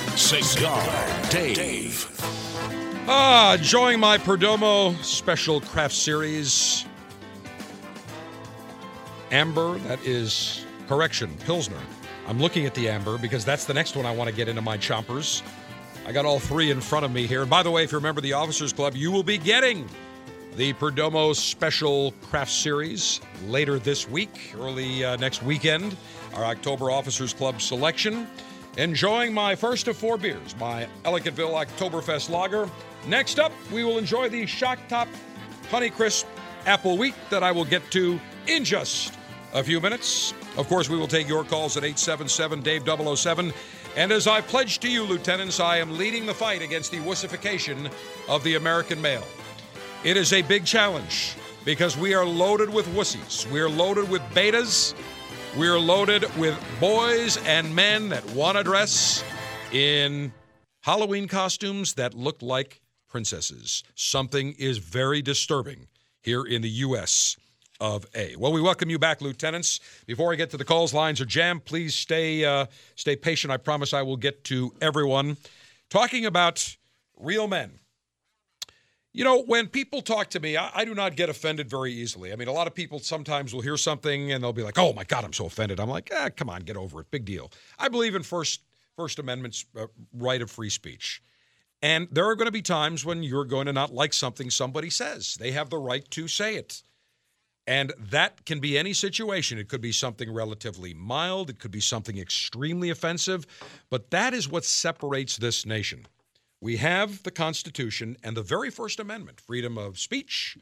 Cigar Dave. Ah, enjoying my Perdomo Special Craft Series. Amber, that is correction, Pilsner. I'm looking at the Amber because that's the next one I want to get into my chompers. I got all three in front of me here. And by the way, if you remember the Officers Club, you will be getting the Perdomo Special Craft Series later this week, early uh, next weekend, our October Officers Club selection. Enjoying my first of four beers, my Ellicottville Oktoberfest Lager. Next up, we will enjoy the Shock Top Honeycrisp Apple Wheat that I will get to in just a few minutes. Of course, we will take your calls at 877 Dave 007. And as I pledge to you, Lieutenants, I am leading the fight against the wussification of the American male. It is a big challenge because we are loaded with wussies. We are loaded with betas We're loaded with boys and men that want to dress in Halloween costumes that look like princesses. Something is very disturbing here in the U.S. of A. Well, we welcome you back, lieutenants. Before I get to the calls, lines are jammed. Please stay uh, stay patient. I promise I will get to everyone. Talking about real men. You know, when people talk to me, I, I, do not get offended very easily. I mean, a lot of people sometimes will hear something and they'll be like, "Oh my God, I'm so offended." I'm like, "Ah, come on, get over it. Big deal." I believe in First First Amendment's uh, right of free speech, and there are going to be times when you're going to not like something somebody says. They have the right to say it, and that can be any situation. It could be something relatively mild. It could be something extremely offensive, but that is what separates this nation. We have the Constitution and the very First Amendment freedom of speech,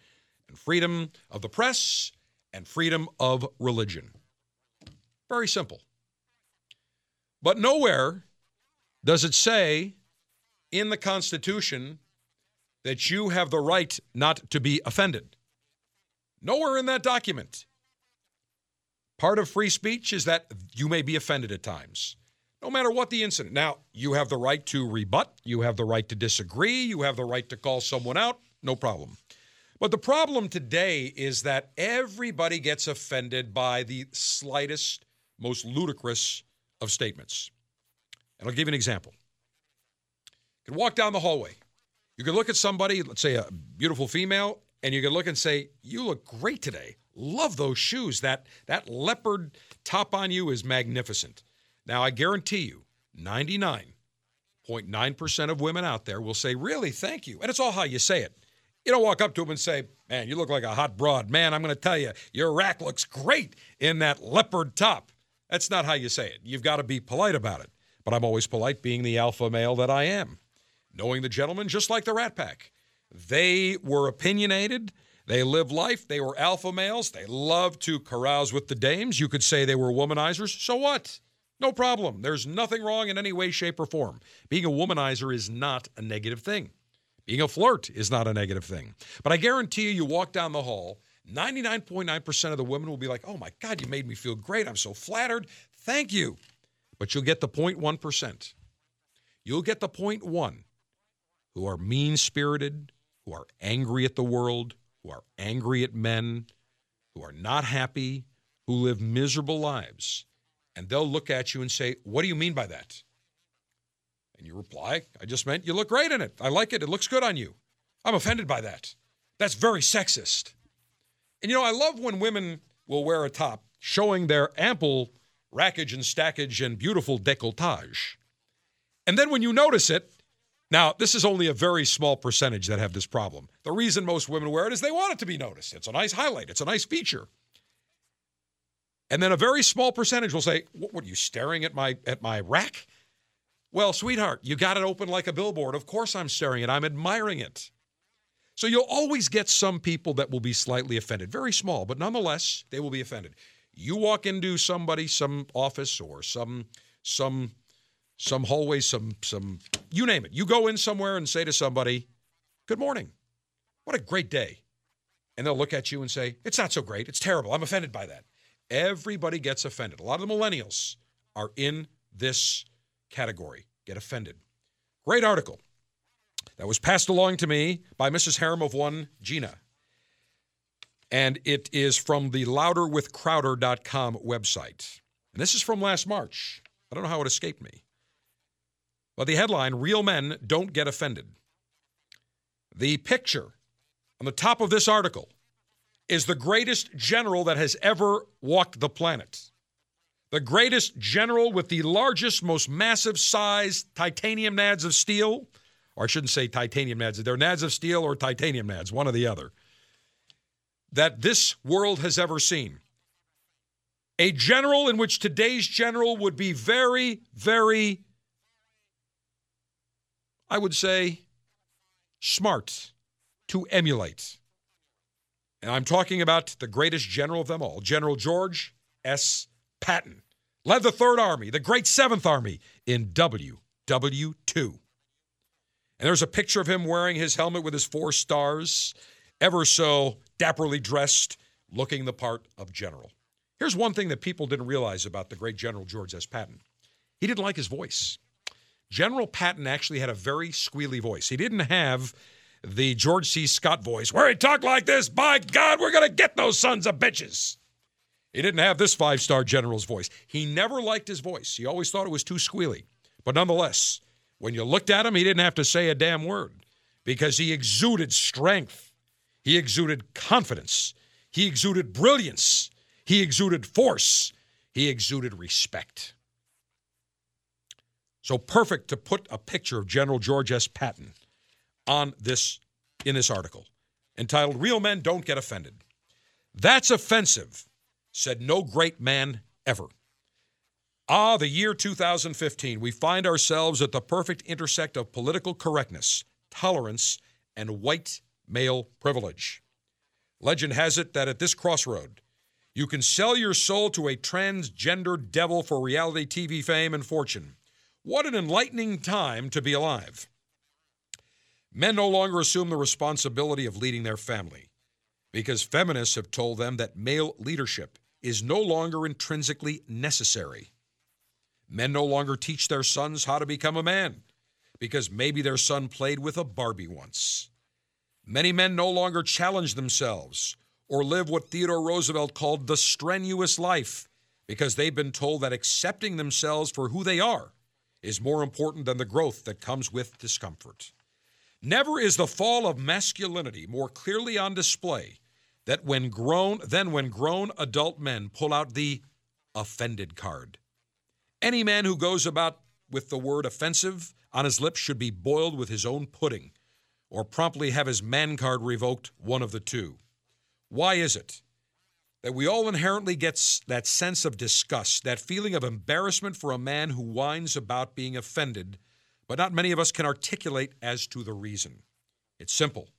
and freedom of the press, and freedom of religion. Very simple. But nowhere does it say in the Constitution that you have the right not to be offended. Nowhere in that document. Part of free speech is that you may be offended at times no matter what the incident. Now, you have the right to rebut, you have the right to disagree, you have the right to call someone out, no problem. But the problem today is that everybody gets offended by the slightest, most ludicrous of statements. And I'll give you an example. You can walk down the hallway. You can look at somebody, let's say a beautiful female, and you can look and say, You look great today. Love those shoes. That, that leopard top on you is magnificent. Now, I guarantee you, 99.9% of women out there will say, Really, thank you. And it's all how you say it. You don't walk up to them and say, Man, you look like a hot broad. Man, I'm going to tell you, your rack looks great in that leopard top. That's not how you say it. You've got to be polite about it. But I'm always polite being the alpha male that I am. Knowing the gentleman, just like the Rat Pack. They were opinionated. They live life. They were alpha males. They loved to carouse with the dames. You could say they were womanizers. So what? No problem. There's nothing wrong in any way, shape, or form. Being a womanizer is not a negative thing. Being a flirt is not a negative thing. But I guarantee you, you walk down the hall, 99.9% of the women will be like, oh my God, you made me feel great. I'm so flattered. Thank you. But you'll get the 0.1%. You'll get the 0.1 who are mean spirited, who are angry at the world, who are angry at men, who are not happy, who live miserable lives and they'll look at you and say, What do you mean by that? And you reply, I just meant you look great in it. I like it. It looks good on you. I'm offended by that. That's very sexist. And you know, I love when women will wear a top showing their ample rackage and stackage and beautiful decolletage. And then when you notice it, now, this is only a very small percentage that have this problem. The reason most women wear it is they want it to be noticed. It's a nice highlight, it's a nice feature. And then a very small percentage will say, "What, are you staring at my at my rack?" Well, sweetheart, you got it open like a billboard. Of course I'm staring at. I'm admiring it. So you'll always get some people that will be slightly offended, very small, but nonetheless, they will be offended. You walk into somebody, some office or some some some hallway, some some you name it. You go in somewhere and say to somebody, "Good morning. What a great day." And they'll look at you and say, "It's not so great. It's terrible. I'm offended by that." Everybody gets offended. A lot of the millennials are in this category, get offended. Great article that was passed along to me by Mrs. Harem of One, Gina. And it is from the louderwithcrowder.com website. And this is from last March. I don't know how it escaped me. But the headline Real Men Don't Get Offended. The picture on the top of this article is the greatest general that has ever walked the planet. The greatest general with the largest, most massive size titanium nads of steel, or I shouldn't say titanium nads, they're nads of steel or titanium nads, one or the other, that this world has ever seen. A general in which today's general would be very, very, I would say, smart to emulate. And I'm talking about the greatest general of them all, General George S. Patton. Led the Third Army, the Great Seventh Army, in WW2. And there's a picture of him wearing his helmet with his four stars, ever so dapperly dressed, looking the part of general. Here's one thing that people didn't realize about the great General George S. Patton he didn't like his voice. General Patton actually had a very squealy voice. He didn't have the George C. Scott voice where he talked like this By God, we're going to get those sons of bitches. He didn't have this five star general's voice. He never liked his voice. He always thought it was too squealy. But nonetheless, when you looked at him, he didn't have to say a damn word because he exuded strength. He exuded confidence. He exuded brilliance. He exuded force. He exuded respect. So perfect to put a picture of General George S. Patton on this in this article entitled Real Men Don't Get Offended. That's offensive, said no great man ever. Ah, the year 2015, we find ourselves at the perfect intersect of political correctness, tolerance, and white male privilege. Legend has it that at this crossroad, you can sell your soul to a transgender devil for reality TV fame and fortune. What an enlightening time to be alive. Men no longer assume the responsibility of leading their family because feminists have told them that male leadership is no longer intrinsically necessary. Men no longer teach their sons how to become a man because maybe their son played with a Barbie once. Many men no longer challenge themselves or live what Theodore Roosevelt called the strenuous life because they've been told that accepting themselves for who they are is more important than the growth that comes with discomfort. Never is the fall of masculinity more clearly on display that when grown than when grown adult men pull out the offended card. Any man who goes about with the word offensive on his lips should be boiled with his own pudding or promptly have his man card revoked, one of the two. Why is it that we all inherently get that sense of disgust, that feeling of embarrassment for a man who whines about being offended, but not many of us can articulate as to the reason. It's simple.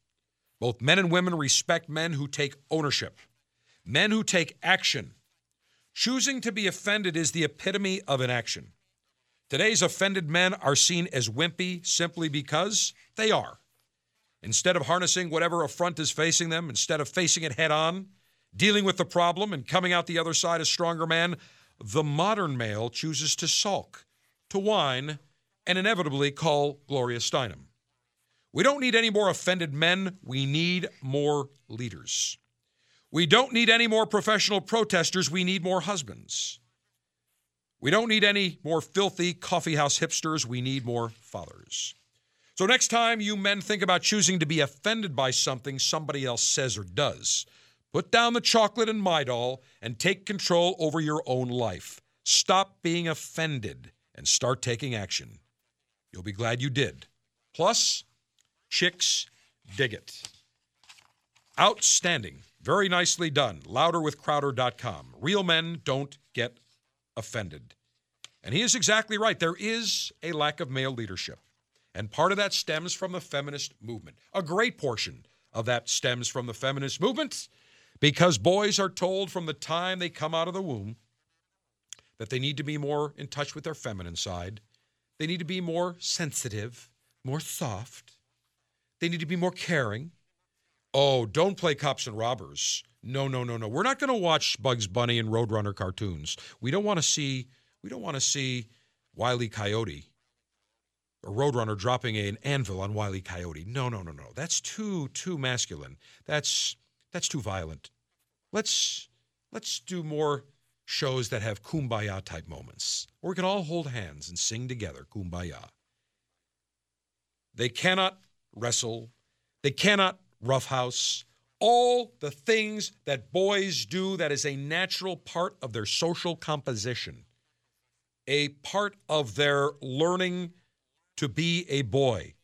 Both men and women respect men who take ownership, men who take action. Choosing to be offended is the epitome of inaction. Today's offended men are seen as wimpy simply because they are. Instead of harnessing whatever affront is facing them, instead of facing it head on, dealing with the problem and coming out the other side a stronger man, the modern male chooses to sulk, to whine, and inevitably call Gloria Steinem. We don't need any more offended men. We need more leaders. We don't need any more professional protesters. We need more husbands. We don't need any more filthy coffeehouse hipsters. We need more fathers. So, next time you men think about choosing to be offended by something somebody else says or does, Put down the chocolate and my doll and take control over your own life. Stop being offended and start taking action. You'll be glad you did. Plus, chicks dig it. Outstanding. Very nicely done. Louderwithcrowder.com. Real men don't get offended. And he is exactly right. There is a lack of male leadership. And part of that stems from the feminist movement. A great portion of that stems from the feminist movement because boys are told from the time they come out of the womb that they need to be more in touch with their feminine side. They need to be more sensitive, more soft. They need to be more caring. Oh, don't play cops and robbers. No, no, no, no. We're not going to watch Bugs Bunny and Roadrunner cartoons. We don't want to see we don't want to see Wiley Coyote or Roadrunner dropping an anvil on Wiley Coyote. No, no, no, no. That's too too masculine. That's that's too violent. Let's let's do more shows that have kumbaya type moments where we can all hold hands and sing together kumbaya. They cannot wrestle. They cannot roughhouse. All the things that boys do that is a natural part of their social composition, a part of their learning to be a boy,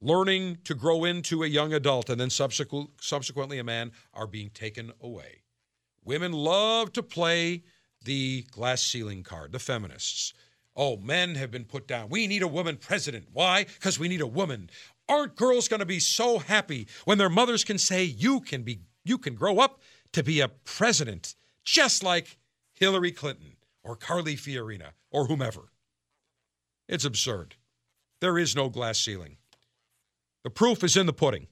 learning to grow into a young adult and then subsequently a man are being taken away. Women love to play the glass ceiling card, the feminists. Oh, men have been put down. We need a woman president. Why? Because we need a woman. Aren't girls going to be so happy when their mothers can say you can be you can grow up to be a president just like Hillary Clinton or Carly Fiorina or whomever? It's absurd. There is no glass ceiling. The proof is in the pudding.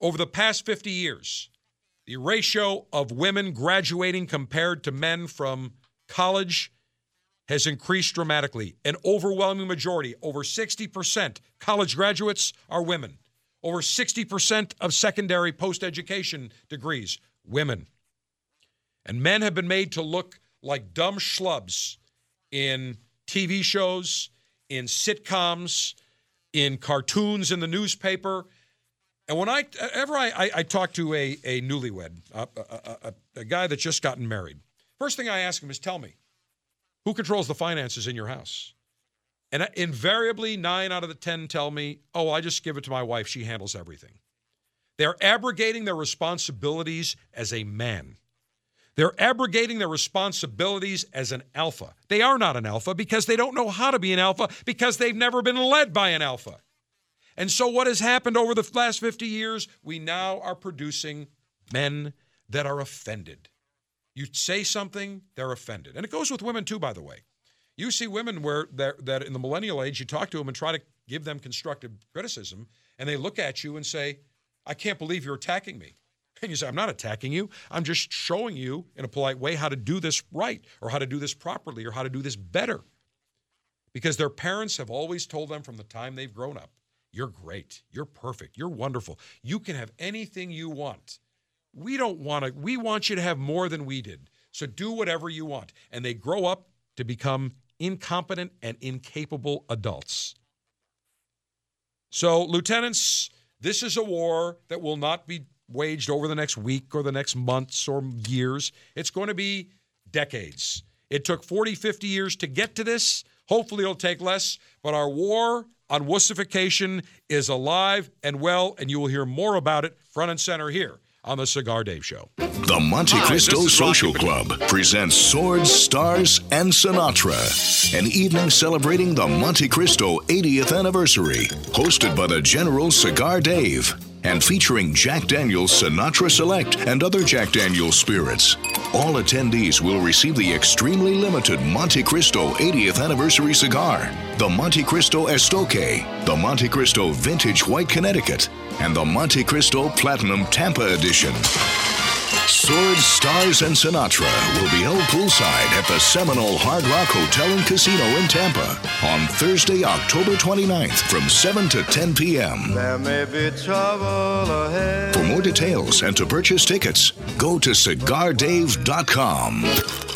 Over the past 50 years, The ratio of women graduating compared to men from college has increased dramatically. An overwhelming majority, over 60%, college graduates are women. Over 60% of secondary post education degrees, women. And men have been made to look like dumb schlubs in TV shows, in sitcoms, in cartoons, in the newspaper. And when I ever I, I, I talk to a, a newlywed, a, a, a, a guy that's just gotten married, first thing I ask him is, "Tell me, who controls the finances in your house?" And invariably, nine out of the ten tell me, "Oh, I just give it to my wife; she handles everything." They're abrogating their responsibilities as a man. They're abrogating their responsibilities as an alpha. They are not an alpha because they don't know how to be an alpha because they've never been led by an alpha. And so, what has happened over the last 50 years? We now are producing men that are offended. You say something, they're offended. And it goes with women too, by the way. You see women where that in the millennial age, you talk to them and try to give them constructive criticism, and they look at you and say, I can't believe you're attacking me. And you say, I'm not attacking you. I'm just showing you in a polite way how to do this right or how to do this properly or how to do this better. Because their parents have always told them from the time they've grown up, you're great. You're perfect. You're wonderful. You can have anything you want. We don't want to, we want you to have more than we did. So do whatever you want. And they grow up to become incompetent and incapable adults. So, lieutenants, this is a war that will not be waged over the next week or the next months or years. It's going to be decades. It took 40, 50 years to get to this. Hopefully, it'll take less. But our war on wussification is alive and well, and you will hear more about it front and center here on the Cigar Dave Show. The Monte Cristo this is Social Rocky Club presents Swords, Stars, and Sinatra, an evening celebrating the Monte Cristo 80th anniversary, hosted by the General Cigar Dave. And featuring Jack Daniels Sinatra Select and other Jack Daniels spirits. All attendees will receive the extremely limited Monte Cristo 80th anniversary cigar, the Monte Cristo Estoque, the Monte Cristo Vintage White Connecticut, and the Monte Cristo Platinum Tampa Edition. Swords, Stars, and Sinatra will be held poolside at the Seminole Hard Rock Hotel and Casino in Tampa on Thursday, October 29th from 7 to 10 p.m. There may be trouble ahead. For more details and to purchase tickets, go to cigardave.com.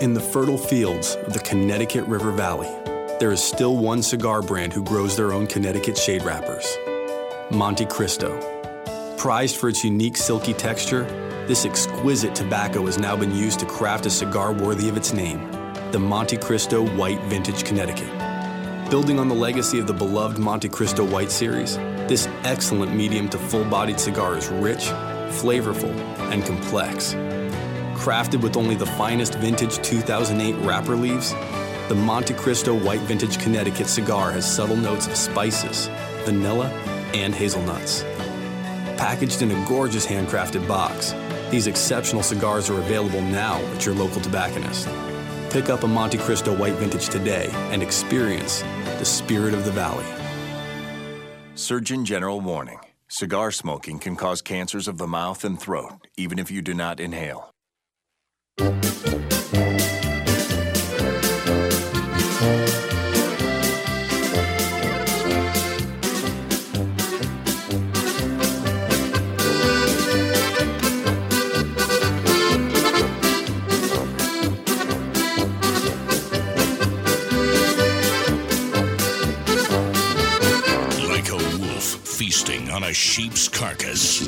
In the fertile fields of the Connecticut River Valley, there is still one cigar brand who grows their own Connecticut shade wrappers Monte Cristo. Prized for its unique silky texture, this exquisite tobacco has now been used to craft a cigar worthy of its name the Monte Cristo White Vintage Connecticut. Building on the legacy of the beloved Monte Cristo White series, this excellent medium to full bodied cigar is rich, flavorful, and complex. Crafted with only the finest vintage 2008 wrapper leaves, the Monte Cristo White Vintage Connecticut cigar has subtle notes of spices, vanilla, and hazelnuts. Packaged in a gorgeous handcrafted box, these exceptional cigars are available now at your local tobacconist. Pick up a Monte Cristo White Vintage today and experience the spirit of the valley. Surgeon General warning cigar smoking can cause cancers of the mouth and throat, even if you do not inhale. Like sheep's carcass,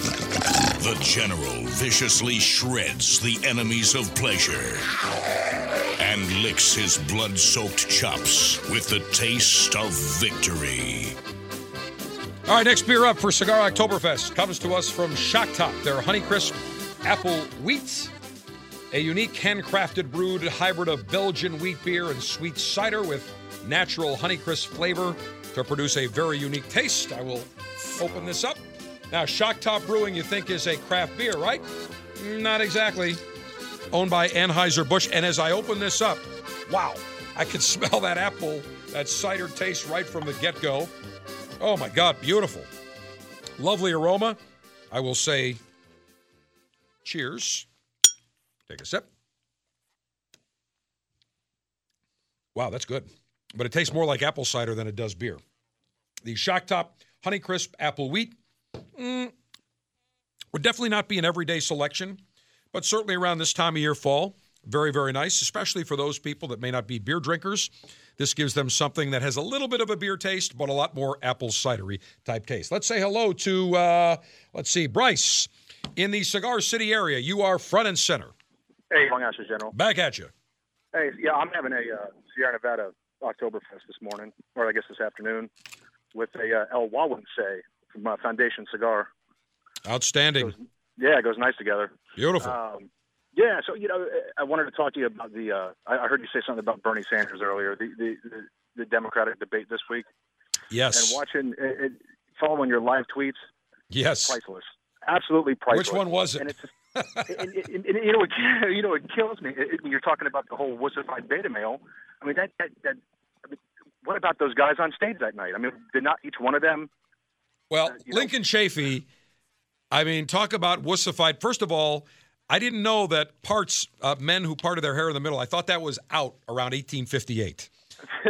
the general viciously shreds the enemies of pleasure and licks his blood soaked chops with the taste of victory. All right, next beer up for Cigar Oktoberfest comes to us from Shock Top. Their Honeycrisp Apple Wheat, a unique handcrafted brewed hybrid of Belgian wheat beer and sweet cider with natural Honeycrisp flavor to produce a very unique taste. I will open this up. Now, Shock Top Brewing, you think is a craft beer, right? Not exactly. Owned by Anheuser-Busch. And as I open this up, wow, I can <laughs> smell that apple, that cider taste right from the get go. Oh my God, beautiful. Lovely aroma. I will say cheers. Take a sip. Wow, that's good. But it tastes more like apple cider than it does beer. The Shock Top Honeycrisp Apple Wheat mm, would definitely not be an everyday selection, but certainly around this time of year, fall, very, very nice, especially for those people that may not be beer drinkers. This gives them something that has a little bit of a beer taste, but a lot more apple cidery type taste. Let's say hello to, uh, let's see, Bryce in the Cigar City area. You are front and center. Hey, Long Ashes General. Back at you. Hey, yeah, I'm having a uh, Sierra Nevada Oktoberfest this morning, or I guess this afternoon, with a uh, El Güegüense from uh, Foundation Cigar. Outstanding. Yeah, it goes nice together. Beautiful. Um, yeah, so you know, I wanted to talk to you about the. Uh, I heard you say something about Bernie Sanders earlier, the the, the, Democratic debate this week. Yes. And watching, it, it, following your live tweets. Yes. Priceless. Absolutely priceless. Which one was it? And it's and, and, and, you know, what, <laughs> you know, it kills me it, when you're talking about the whole wussified beta male. I mean, that that that. What about those guys on stage that night? I mean, did not each one of them? Well, Lincoln Chafee, I mean, talk about wussified. First of all, I didn't know that parts, uh, men who parted their hair in the middle, I thought that was out around 1858. <laughs>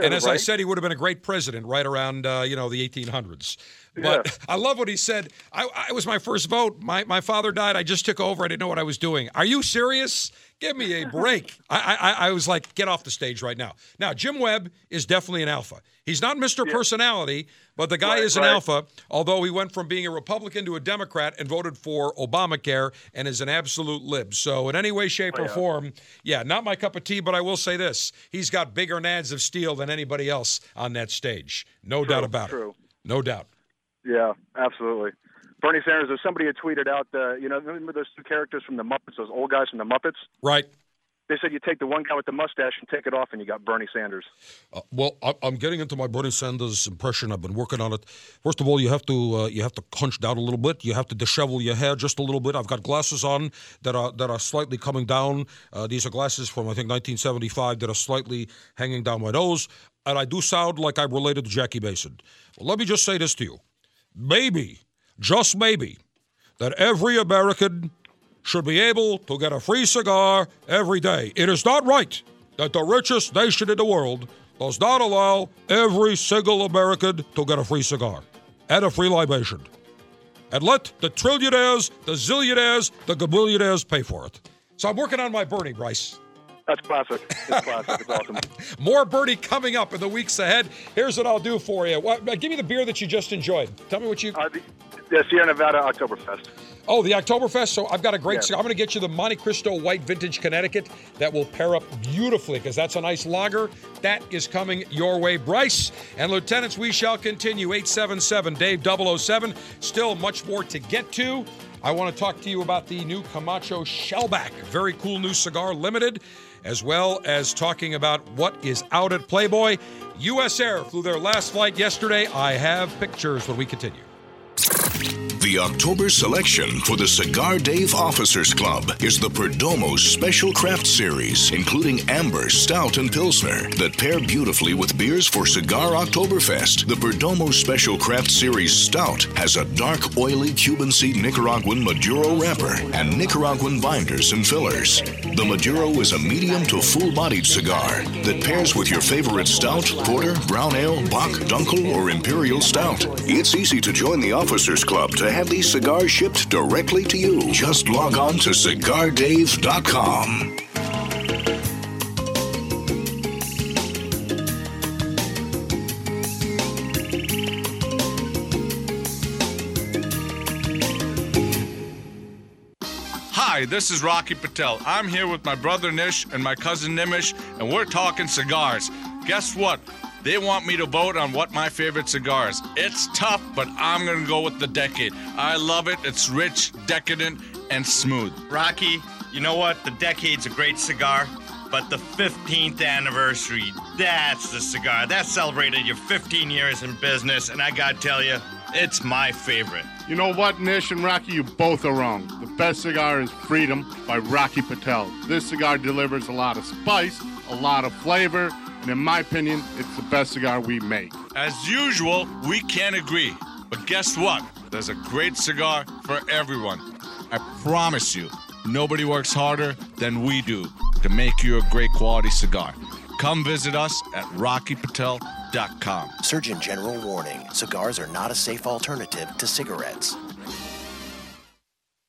And as I said, he would have been a great president right around, uh, you know, the 1800s. But I love what he said. I, I it was my first vote. My my father died. I just took over. I didn't know what I was doing. Are you serious? Give me a <laughs> break. I, I I was like, get off the stage right now. Now Jim Webb is definitely an alpha. He's not Mr. Personality, but the guy Right, is an right. alpha. Although he went from being a Republican to a Democrat and voted for Obamacare and is an absolute lib. So in any way, shape, Oh, or form, yeah, not my cup of tea. But I will say this: he's got bigger nads of steel than anybody else on that stage. No True, doubt about true. it. No doubt. Yeah, absolutely. Bernie Sanders, if somebody had tweeted out, uh, you know, remember those two characters from the Muppets, those old guys from the Muppets? Right. They said you take the one guy with the mustache and take it off, and you got Bernie Sanders. Uh, well, I- I'm getting into my Bernie Sanders impression. I've been working on it. First of all, you have to uh, you have to hunch down a little bit. You have to dishevel your hair just a little bit. I've got glasses on that are that are slightly coming down. Uh, these are glasses from I think 1975 that are slightly hanging down my nose, and I do sound like I'm related to Jackie Mason. Well, let me just say this to you: maybe, just maybe, that every American should be able to get a free cigar every day. It is not right that the richest nation in the world does not allow every single American to get a free cigar and a free libation. And let the trillionaires, the zillionaires, the gabillionaires pay for it. So I'm working on my Bernie, Bryce. That's classic. It's classic. It's awesome. <laughs> More birdie coming up in the weeks ahead. Here's what I'll do for you. What, uh, give me the beer that you just enjoyed. Tell me what you. Uh, the, the Sierra Nevada Oktoberfest. Oh, the Oktoberfest. So I've got a great Yeah. cigar. I'm going to get you the Monte Cristo White Vintage Connecticut that will pair up beautifully because that's a nice lager. That is coming your way, Bryce. And Lieutenants, we shall continue. 877 Dave 007. Still much more to get to. I want to talk to you about the new Camacho Shellback. Very cool new cigar, limited, as well as talking about what is out at Playboy. U.S. Air flew their last flight yesterday. I have pictures when we continue. The October selection for the Cigar Dave Officers Club is the Perdomo Special Craft Series, including Amber, Stout, and Pilsner, that pair beautifully with beers for Cigar Oktoberfest. The Perdomo Special Craft Series Stout has a dark, oily Cuban seed Nicaraguan Maduro wrapper and Nicaraguan binders and fillers. The Maduro is a medium to full bodied cigar that pairs with your favorite stout, porter, brown ale, bock, Dunkel, or Imperial Stout. It's easy to join the Officers Club to have these cigars shipped directly to you. Just log on to cigardave.com. Hi, this is Rocky Patel. I'm here with my brother Nish and my cousin Nimish, and we're talking cigars. Guess what? They want me to vote on what my favorite cigar is. It's tough, but I'm gonna go with the Decade. I love it. It's rich, decadent, and smooth. Rocky, you know what? The Decade's a great cigar, but the 15th anniversary, that's the cigar. That celebrated your 15 years in business, and I gotta tell you, it's my favorite. You know what, Nish and Rocky, you both are wrong. The best cigar is Freedom by Rocky Patel. This cigar delivers a lot of spice, a lot of flavor, and in my opinion, it's the best cigar we make. As usual, we can't agree. But guess what? There's a great cigar for everyone. I promise you, nobody works harder than we do to make you a great quality cigar. Come visit us at rockypatel.com. Surgeon General warning cigars are not a safe alternative to cigarettes.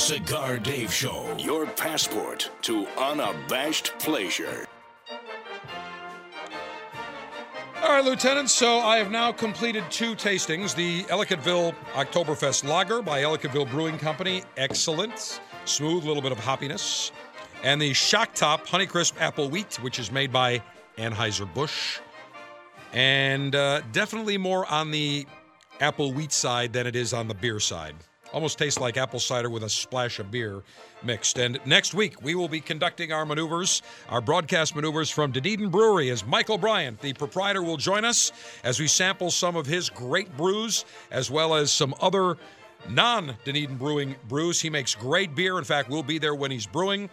Cigar Dave Show, your passport to unabashed pleasure. All right, Lieutenant. So I have now completed two tastings. The Ellicottville Oktoberfest Lager by Ellicottville Brewing Company. Excellent. Smooth, little bit of hoppiness. And the Shock Top Honeycrisp Apple Wheat, which is made by Anheuser-Busch. And uh, definitely more on the apple wheat side than it is on the beer side. Almost tastes like apple cider with a splash of beer mixed. And next week, we will be conducting our maneuvers, our broadcast maneuvers from Dunedin Brewery as Michael Bryant, the proprietor, will join us as we sample some of his great brews, as well as some other non Dunedin Brewing brews. He makes great beer. In fact, we'll be there when he's brewing.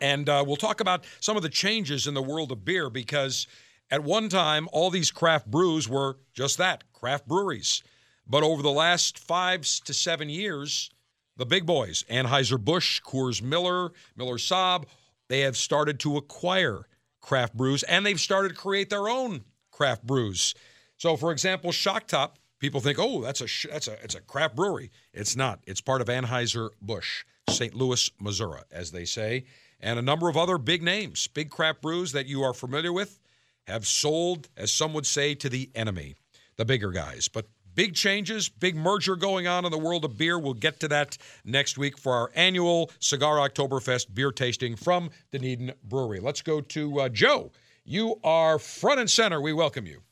And uh, we'll talk about some of the changes in the world of beer because at one time, all these craft brews were just that craft breweries. But over the last five to seven years, the big boys, Anheuser-Busch, Coors Miller, Miller Saab, they have started to acquire craft brews and they've started to create their own craft brews. So, for example, Shock Top, people think, oh, that's a sh- that's a it's a craft brewery. It's not. It's part of Anheuser-Busch, St. Louis, Missouri, as they say, and a number of other big names, big craft brews that you are familiar with, have sold, as some would say, to the enemy, the bigger guys. But big changes, big merger going on in the world of beer. We'll get to that next week for our annual Cigar Oktoberfest beer tasting from Dunedin Brewery. Let's go to uh, Joe. You are front and center. We welcome you.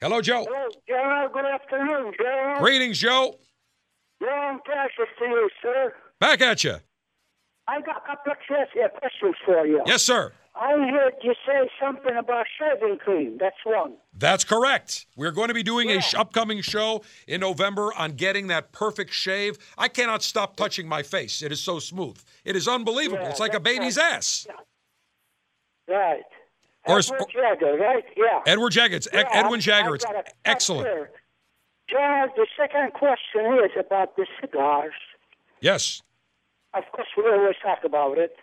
Hello, Joe. Hello, Joe. Good afternoon, Joe. Greetings, Joe. Long precious to you, sir. Back at you. I got a couple of questions questions for you. Yes, sir. I heard you say something about shaving cream. That's one. That's correct. We're going to be doing a sh- upcoming show in November on getting that perfect shave. I cannot stop touching my face. It is so smooth. It is unbelievable. Yeah, it's like a baby's right. ass. Right. Or Edward Jagger, right? Yeah. Edward Jagger. It's E- Yeah, Edwin Jagger. It's excellent. the second question is about the cigars. Yes. Of course, we always talk about it.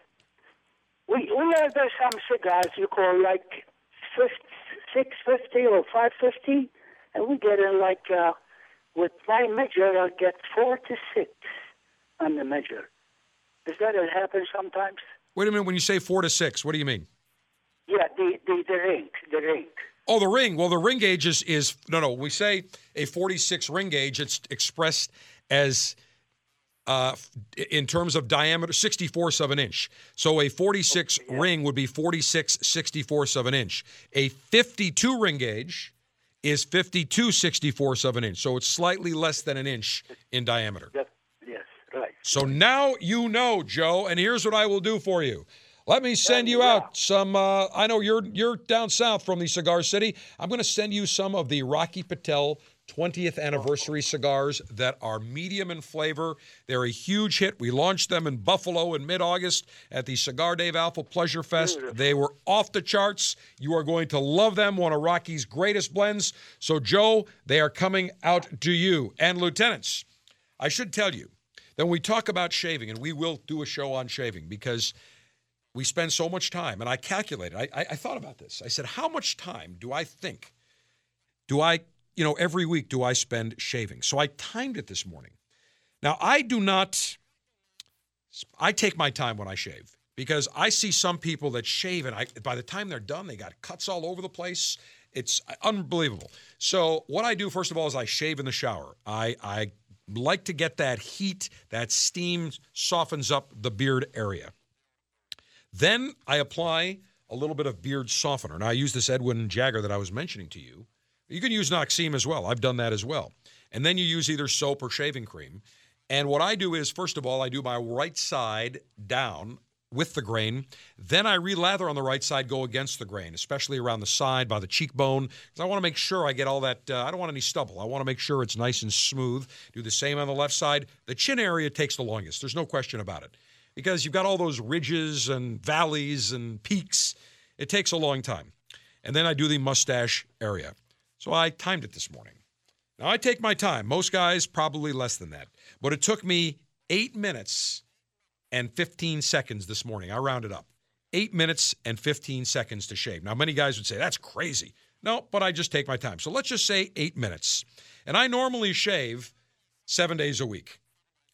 We we have there's some cigars you call like six fifty or five fifty, and we get in like uh, with my measure, I get four to six on the measure. Does that happen sometimes? Wait a minute. When you say four to six, what do you mean? Yeah, the the the ring, the ring. Oh, the ring. Well, the ring gauge is is no, no. We say a 46 ring gauge. It's expressed as uh, in terms of diameter, 64ths of an inch. So a 46 ring would be 46 64ths of an inch. A 52 ring gauge is 52 64ths of an inch. So it's slightly less than an inch in diameter. Yes, right. So now you know, Joe, and here's what I will do for you. Let me send you out some. Uh, I know you're you're down south from the Cigar City. I'm going to send you some of the Rocky Patel 20th anniversary cigars that are medium in flavor. They're a huge hit. We launched them in Buffalo in mid-August at the Cigar Dave Alpha Pleasure Fest. They were off the charts. You are going to love them. One of Rocky's greatest blends. So, Joe, they are coming out to you. And lieutenants, I should tell you that when we talk about shaving, and we will do a show on shaving because we spend so much time, and I calculated, I, I, I thought about this. I said, how much time do I think, do I, you know, every week do I spend shaving? So I timed it this morning. Now, I do not, I take my time when I shave because I see some people that shave, and I, by the time they're done, they got cuts all over the place. It's unbelievable. So what I do first of all is I shave in the shower. I I like to get that heat, that steam softens up the beard area. Then I apply a little bit of beard softener. Now I use this Edwin Jagger that I was mentioning to you. You can use Noxzema as well. I've done that as well. And then you use either soap or shaving cream. And what I do is, first of all, I do my right side down with the grain. Then I relather on the right side, go against the grain, especially around the side by the cheekbone, because I want to make sure I get all that. Uh, I don't want any stubble. I want to make sure it's nice and smooth. Do the same on the left side. The chin area takes the longest. There's no question about it, because you've got all those ridges and valleys and peaks. It takes a long time. And then I do the mustache area. So I timed it this morning. Now I take my time. Most guys probably less than that. But it took me eight minutes and 15 seconds this morning. I rounded up. Eight minutes and 15 seconds to shave. Now, many guys would say, that's crazy. No, but I just take my time. So let's just say eight minutes. And I normally shave seven days a week.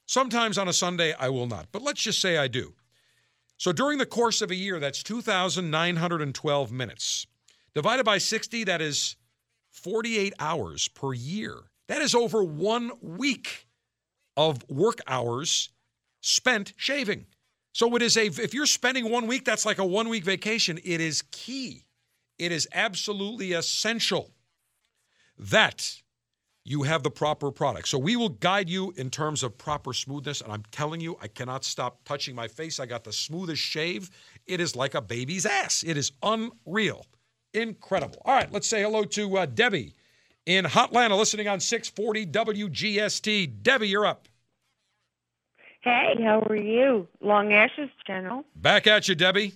Sometimes on a Sunday, I will not. But let's just say I do. So during the course of a year, that's 2,912 minutes. Divided by 60, that is 48 hours per year. That is over one week of work hours spent shaving. So it is a if you're spending one week, that's like a one week vacation. It is key. It is absolutely essential that you have the proper product. So we will guide you in terms of proper smoothness. And I'm telling you, I cannot stop touching my face. I got the smoothest shave. It is like a baby's ass. It is unreal. Incredible. All right, let's say hello to uh, Debbie in Hotlanta, listening on 640 WGST. Debbie, you're up. Hey, how are you? Long Ashes General. Back at you, Debbie.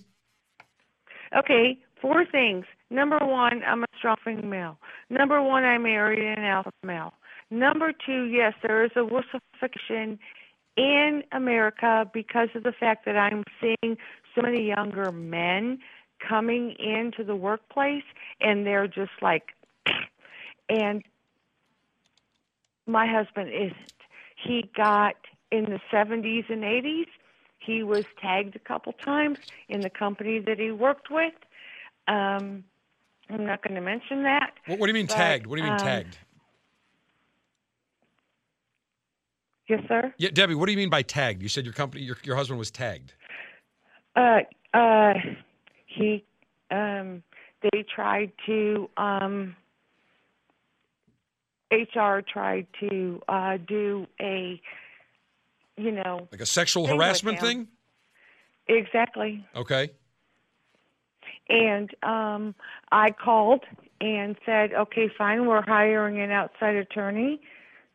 Okay, four things. Number one, I'm a strong female. Number one, I married an alpha male. Number two, yes, there is a wussification in America because of the fact that I'm seeing so many younger men coming into the workplace and they're just like, <clears throat> and my husband isn't. He got in the 70s and 80s. He was tagged a couple times in the company that he worked with. Um, I'm not going to mention that. What, what do you mean but, tagged? What do you mean um, tagged? Yes, sir. Yeah, Debbie, what do you mean by tagged? You said your company, your, your husband was tagged. Uh, uh, he, um, they tried to, um, HR tried to uh, do a, you know, Like a sexual thing harassment thing? Exactly. Okay. And um, I called and said, okay, fine, we're hiring an outside attorney.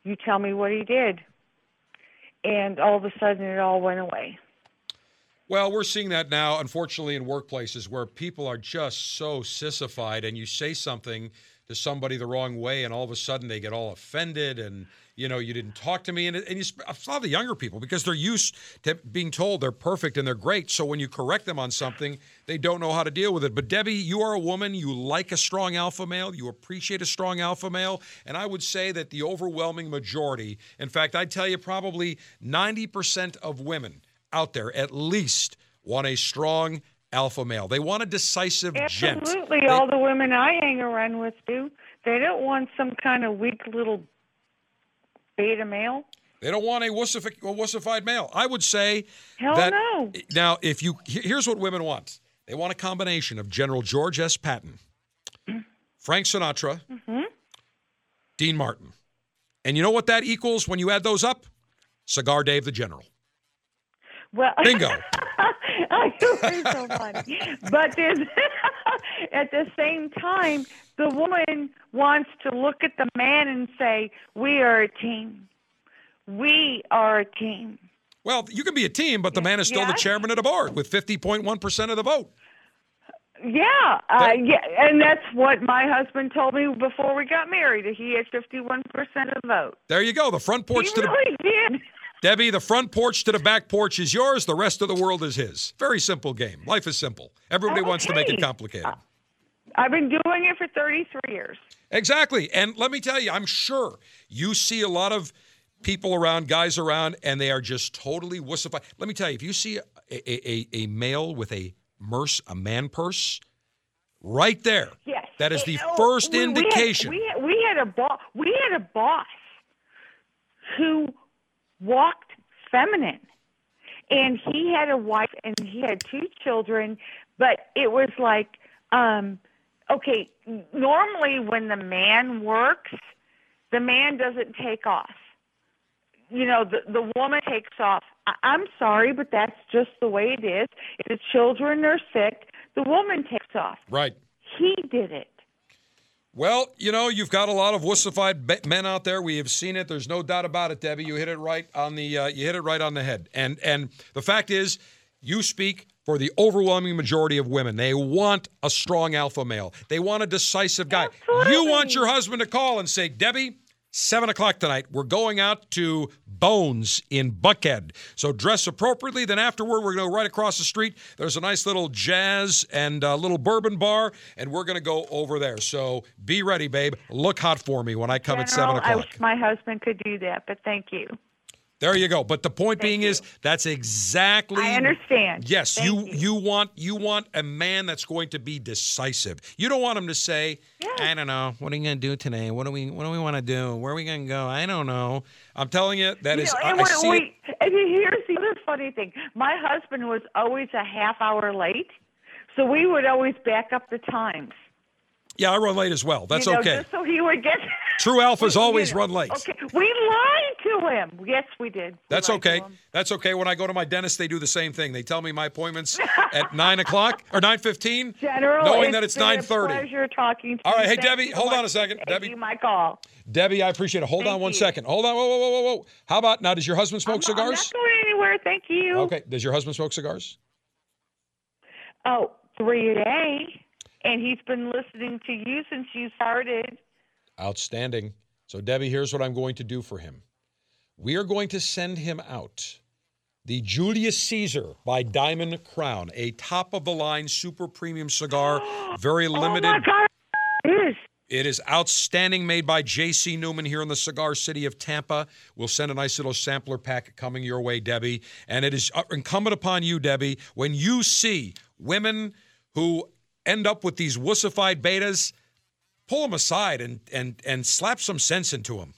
You tell me what he did. And all of a sudden, it all went away. Well, we're seeing that now, unfortunately, in workplaces where people are just so sissified, and you say something to somebody the wrong way, and all of a sudden they get all offended, and you know you didn't talk to me, and, and you a lot of the younger people because they're used to being told they're perfect and they're great. So when you correct them on something, they don't know how to deal with it. But Debbie, you are a woman. You like a strong alpha male. You appreciate a strong alpha male, and I would say that the overwhelming majority, in fact, I'd tell you probably ninety percent of women out there at least want a strong alpha male. They want a decisive gent. Absolutely. All the women I hang around with do. They don't want some kind of weak little beta male. They don't want a, wussifi- a wussified male. I would say Hell that no. now if you here's what women want. They want a combination of General George S. Patton, Frank Sinatra, hmm Dean Martin. And you know what that equals when you add those up? Cigar Dave the General. Well, <laughs> Bingo. I know so funny. But there's, <laughs> at the same time, the woman wants to look at the man and say, "We are a team. We are a team." Well, you can be a team, but the man is still the chairman of the board with 50.1% of the vote. Yeah, uh, yeah, and that's what my husband told me before we got married. that He had fifty-one percent of the vote. There you go. The front porch he to the really did. <laughs> Debbie, the front porch to the back porch is yours. The rest of the world is his. Very simple game. Life is simple. Everybody wants to make it complicated. I've been doing it for thirty-three years. Exactly. And let me tell you, I'm sure you see a lot of people around, guys around, and they are just totally wussified. Let me tell you, if you see a, a, a, a male with a merce, a man purse, right there, Yes. that is the first we- we had- indication. We had, we had a boss. We had a boss who walked feminine, and he had a wife and he had two children. But it was like, um, okay, normally when the man works, the man doesn't take off. You know, the the woman takes off. I, I'm sorry, but that's just the way it is. If the children are sick, the woman takes off. right. He did it. Well, you know, you've got a lot of wussified men out there. We have seen it. There's no doubt about it, Debbie. You hit it right on the uh, you hit it right on the head. And and the fact is, you speak for the overwhelming majority of women. They want a strong alpha male. They want a decisive guy. You want your husband to call and say, Debbie. Seven o'clock tonight. We're going out to Bones in Buckhead. So dress appropriately. Then afterward, we're going to go right across the street. There's a nice little jazz and a little bourbon bar, and we're going to go over there. So be ready, babe. Look hot for me when I come at seven General, I o'clock. wish my husband could do that, but thank you. There you go. But the point being is that's exactly I understand. Yes, Thank you, you want you want a man that's going to be decisive. You don't want him to say, "I don't know, what are you going to do today? What do we what do we want to do? Where are we going to go? I don't know." I'm telling you that You is know, I, I see we- and here's the other funny thing. My husband was always a half hour late, so we would always back up the times. Yeah, I run late as well. That's you know, okay. Just so he would get. <laughs> True alphas always run late. Okay, we lied to him. Yes, we did. We That's okay. That's okay. When I go to my dentist, they do the same thing. They tell me my appointment's <laughs> at nine o'clock or nine fifteen, General, knowing it's that it's nine thirty. Pleasure talking to All right, hey Debbie, hold on a second. Debbie, my call. Debbie, I appreciate it. Hold on Thank one you. second. Hold on. Whoa, whoa, whoa, whoa, whoa. How about now? Does your husband smoke I'm cigars? not going anywhere. Thank you. Okay. Does your husband smoke cigars? Oh, three a day, and he's been listening to you since you started. Outstanding. So, Debbie, here's what I'm going to do for him. We are going to send him out the Julius Caesar by Diamond Crown, a top of the line super premium cigar, <gasps> very limited. Oh my God! It is. It is outstanding, made by J.C. Newman here in the cigar city of Tampa. We'll send a nice little sampler pack coming your way, Debbie. And it is incumbent upon you, Debbie, when you see women who end up with these wussified betas, pull them aside and and and slap some sense into them.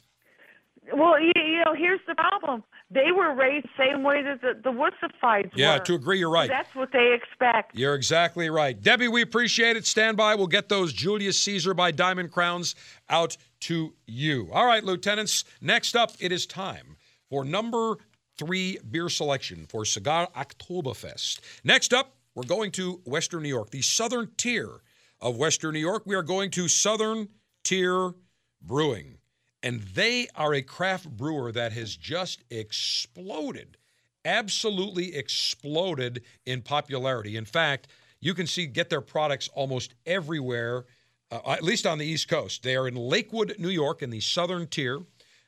Well, you, you know, here's the problem. They were raised the same way that the, the Wussifieds Yeah, were. to agree, you're right. That's what they expect. You're exactly right. Debbie, we appreciate it. Stand by. We'll get those Julius Caesar by Diamond Crowns out to you. All right, Lieutenants. Next up, it is time for number three beer selection for Cigar Oktoberfest. Next up, we're going to Western New York, the southern tier of Western New York. We are going to Southern Tier Brewing. And they are a craft brewer that has just exploded, absolutely exploded in popularity. In fact, you can see get their products almost everywhere, uh, at least on the East Coast. They are in Lakewood, New York, in the southern tier,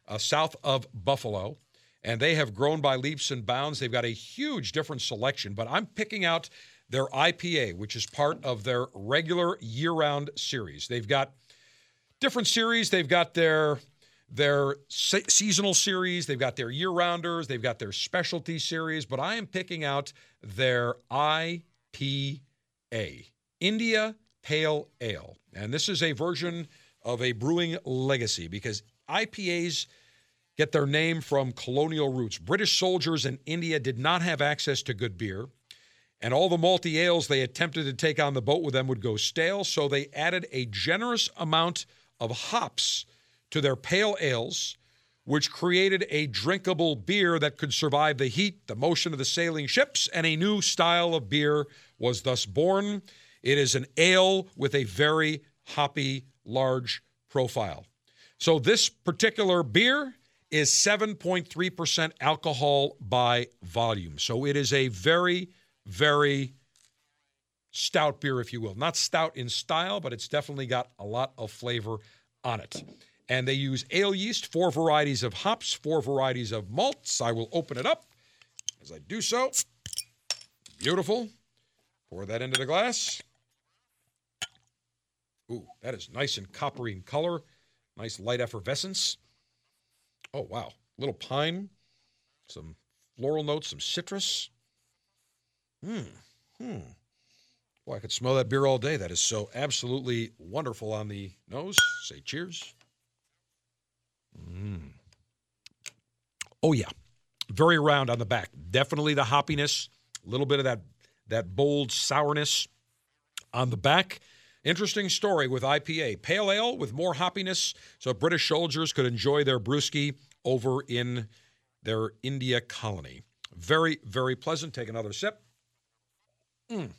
uh, south of Buffalo. And they have grown by leaps and bounds. They've got a huge different selection, but I'm picking out their IPA, which is part of their regular year round series. They've got different series. They've got their their se- seasonal series, they've got their year rounders, they've got their specialty series, but I am picking out their IPA, India Pale Ale. And this is a version of a brewing legacy because IPAs get their name from colonial roots. British soldiers in India did not have access to good beer, and all the malty ales they attempted to take on the boat with them would go stale, so they added a generous amount of hops to their pale ales, which created a drinkable beer that could survive the heat, the motion of the sailing ships, and a new style of beer was thus born. It is an ale with a very hoppy, large profile. So, this particular beer is 7.3% alcohol by volume. So, it is a very, very stout beer, if you will. Not stout in style, but it's definitely got a lot of flavor on it and they use ale yeast, four varieties of hops, four varieties of malts. I will open it up as I do so. Beautiful. Pour that into the glass. Ooh, that is nice and coppery in color. Nice light effervescence. Oh, wow. Little pine, some floral notes, some citrus. Hmm. Hmm. Boy, I could smell that beer all day. That is so absolutely wonderful on the nose. Say cheers. Mm. Oh yeah, very round on the back. Definitely the hoppiness, a little bit of that that bold sourness on the back. Interesting story with IPA. Pale ale with more hoppiness, so British soldiers could enjoy their brewski over in their India colony. Very, very pleasant. Take another sip. Mm.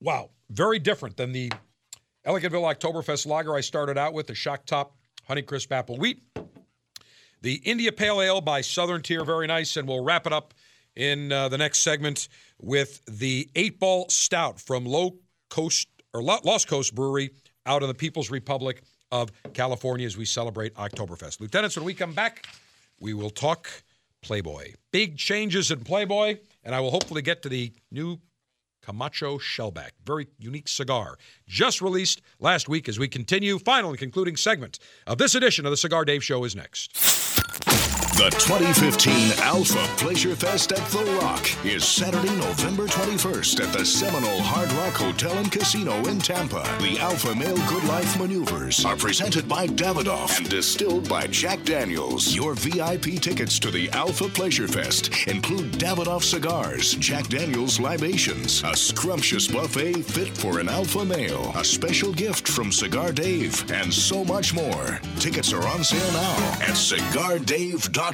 Wow, very different than the Ellicottville Oktoberfest lager I started out with, the shock top Honeycrisp apple wheat. The India Pale Ale by Southern Tier, very nice. And we'll wrap it up in uh, the next segment with the Eight Ball Stout from Low Coast or Lost Coast Brewery out in the People's Republic of California as we celebrate Oktoberfest. Lieutenants, when we come back, we will talk Playboy. Big changes in Playboy, and I will hopefully get to the new Camacho Shellback. Very unique cigar. Just released last week as we continue. Final and concluding segment of this edition of the Cigar Dave Show is next. The 2015 Alpha Pleasure Fest at The Rock is Saturday, November 21st at the Seminole Hard Rock Hotel and Casino in Tampa. The Alpha Male Good Life Maneuvers are presented by Davidoff and distilled by Jack Daniels. Your VIP tickets to the Alpha Pleasure Fest include Davidoff cigars, Jack Daniels libations, a scrumptious buffet fit for an alpha male, a special gift from Cigar Dave, and so much more. Tickets are on sale now at cigardave.com.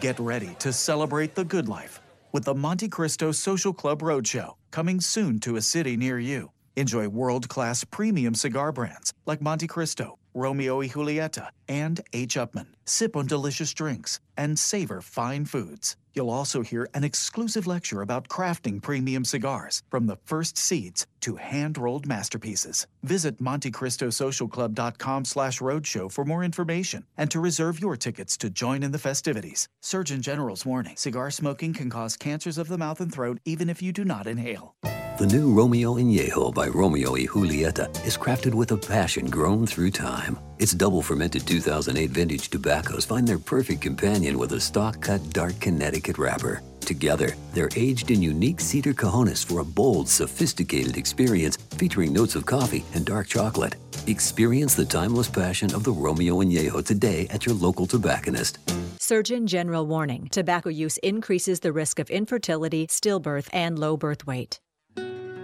Get ready to celebrate the good life with the Monte Cristo Social Club Roadshow coming soon to a city near you. Enjoy world class premium cigar brands like Monte Cristo, Romeo y Julieta, and H. Upmann. Sip on delicious drinks and savor fine foods. You'll also hear an exclusive lecture about crafting premium cigars from the first seeds to hand-rolled masterpieces. Visit MonteCristoSocialClub.com slash roadshow for more information and to reserve your tickets to join in the festivities. Surgeon General's warning, cigar smoking can cause cancers of the mouth and throat even if you do not inhale. The new Romeo Añejo by Romeo y Julieta is crafted with a passion grown through time. Its double fermented 2008 vintage tobaccos find their perfect companion with a stock cut dark Connecticut wrapper. Together, they're aged in unique cedar cajones for a bold, sophisticated experience featuring notes of coffee and dark chocolate. Experience the timeless passion of the Romeo and Añejo today at your local tobacconist. Surgeon General warning tobacco use increases the risk of infertility, stillbirth, and low birth weight.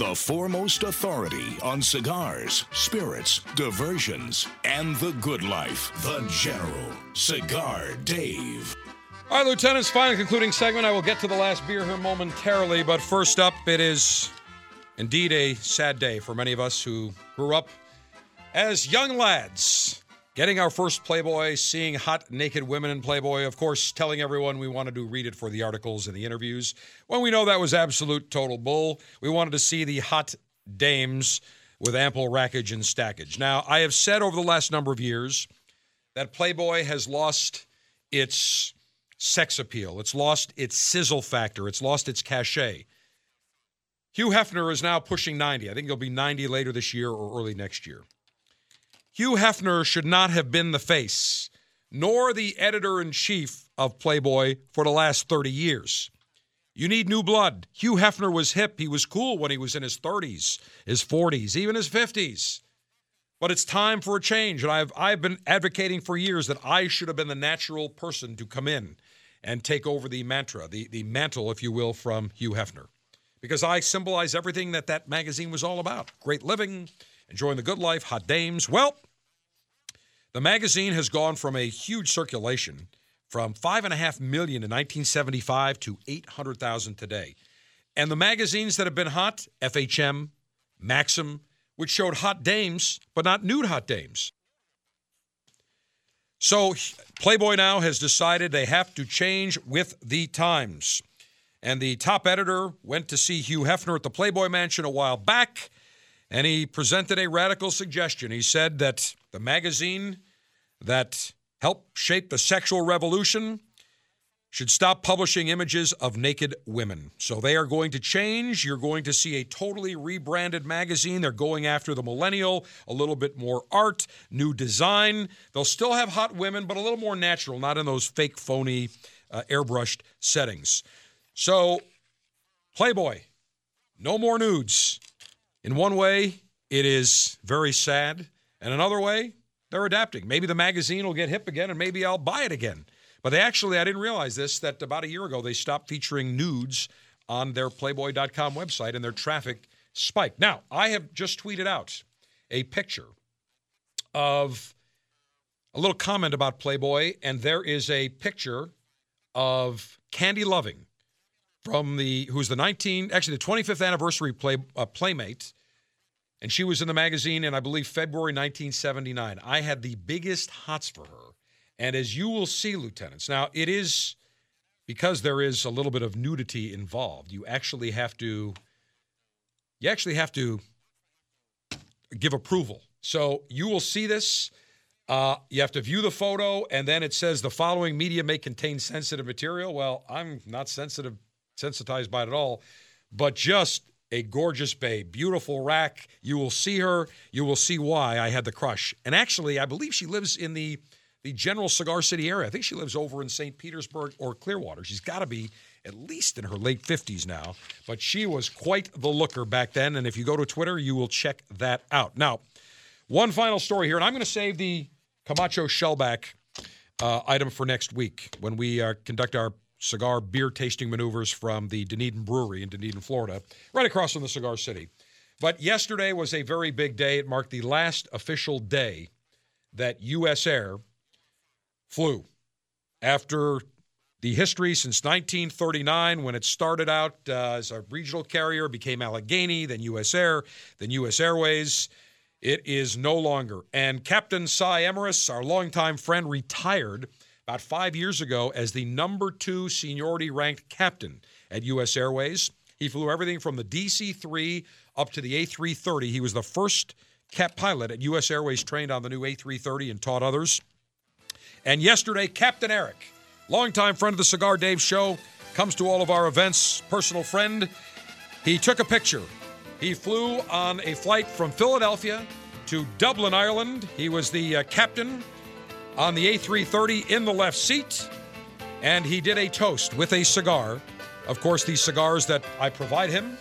The foremost authority on cigars, spirits, diversions, and the good life. The General, Cigar Dave. All right, Lieutenant's final concluding segment. I will get to the last beer here momentarily, but first up, it is indeed a sad day for many of us who grew up as young lads, getting our first Playboy, seeing hot naked women in Playboy, of course, telling everyone we wanted to read it for the articles and the interviews. When we know that was absolute total bull, we wanted to see the hot dames with ample rackage and stackage. Now, I have said over the last number of years that Playboy has lost its sex appeal, it's lost its sizzle factor, it's lost its cachet. Hugh Hefner is now pushing 90. I think he'll be 90 later this year or early next year. Hugh Hefner should not have been the face, nor the editor in chief of Playboy for the last 30 years. You need new blood. Hugh Hefner was hip. He was cool when he was in his 30s, his 40s, even his 50s. But it's time for a change. And I've, I've been advocating for years that I should have been the natural person to come in and take over the mantra, the, the mantle, if you will, from Hugh Hefner. Because I symbolize everything that that magazine was all about great living, enjoying the good life, hot dames. Well, the magazine has gone from a huge circulation from five and a half million in 1975 to 800,000 today. And the magazines that have been hot, FHM, Maxim, which showed hot dames, but not nude hot dames. So Playboy now has decided they have to change with the times. And the top editor went to see Hugh Hefner at the Playboy Mansion a while back, and he presented a radical suggestion. He said that the magazine that helped shape the sexual revolution should stop publishing images of naked women. So they are going to change. You're going to see a totally rebranded magazine. They're going after the millennial, a little bit more art, new design. They'll still have hot women, but a little more natural, not in those fake, phony, uh, airbrushed settings. So, Playboy, no more nudes. In one way, it is very sad. And another way, they're adapting. Maybe the magazine will get hip again and maybe I'll buy it again. But they actually, I didn't realize this, that about a year ago they stopped featuring nudes on their Playboy.com website and their traffic spiked. Now, I have just tweeted out a picture of a little comment about Playboy, and there is a picture of Candy Loving from the who's the 19 actually the 25th anniversary play uh, playmate and she was in the magazine in i believe february 1979 i had the biggest hots for her. And as you will see lieutenants now it is because there is a little bit of nudity involved. You actually have to you actually have to give approval. So you will see this. Uh, you have to view the photo and then it says the following media may contain sensitive material. Well i'm not sensitive sensitized by it at all. But just a gorgeous babe, beautiful rack. You will see her. You will see why I had the crush. And actually, I believe she lives in the the general Cigar City area. I think she lives over in St. Petersburg or Clearwater. She's got to be at least in her late 50s now, but she was quite the looker back then. And if you go to Twitter, you will check that out. Now, one final story here, and I'm going to save the Camacho Shellback uh, item for next week when we uh, conduct our cigar beer tasting maneuvers from the Dunedin Brewery in Dunedin, Florida, right across from the Cigar City. But yesterday was a very big day. It marked the last official day that U.S. Air flew after the history since 1939 when it started out uh, as a regional carrier, became Allegheny, then U.S. Air, then U.S. Airways. It is no longer. And Captain Cy Emrys, our longtime friend, retired about five years ago as the number two seniority ranked captain at U.S. Airways. He flew everything from the DC 3 up to the A330. He was the first cap pilot at U.S. Airways trained on the new A330 and taught others. And yesterday, Captain Eric, longtime friend of the Cigar Dave show, comes to all of our events, personal friend. He took a picture. He flew on a flight from Philadelphia to Dublin, Ireland. He was the uh, captain on the A330 in the left seat, and he did a toast with a cigar. Of course, these cigars that I provide him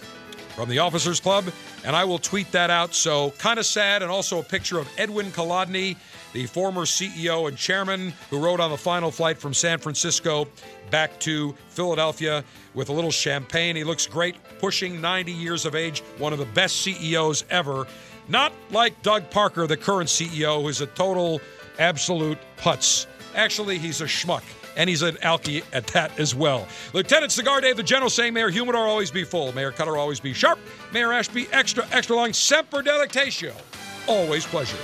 from the Officers Club, and I will tweet that out. So, kind of sad, and also a picture of Edwin Colodny, the former CEO and chairman who rode on the final flight from San Francisco back to Philadelphia with a little champagne. He looks great, pushing 90 years of age, one of the best CEOs ever. Not like Doug Parker, the current CEO, who's a total absolute putz. Actually, he's a schmuck. And he's an alky at that as well. Lieutenant Cigar Dave, the General, saying Mayor Humidor always be full, Mayor Cutter always be sharp, Mayor Ashby extra, extra long, semper delectatio. Always pleasure.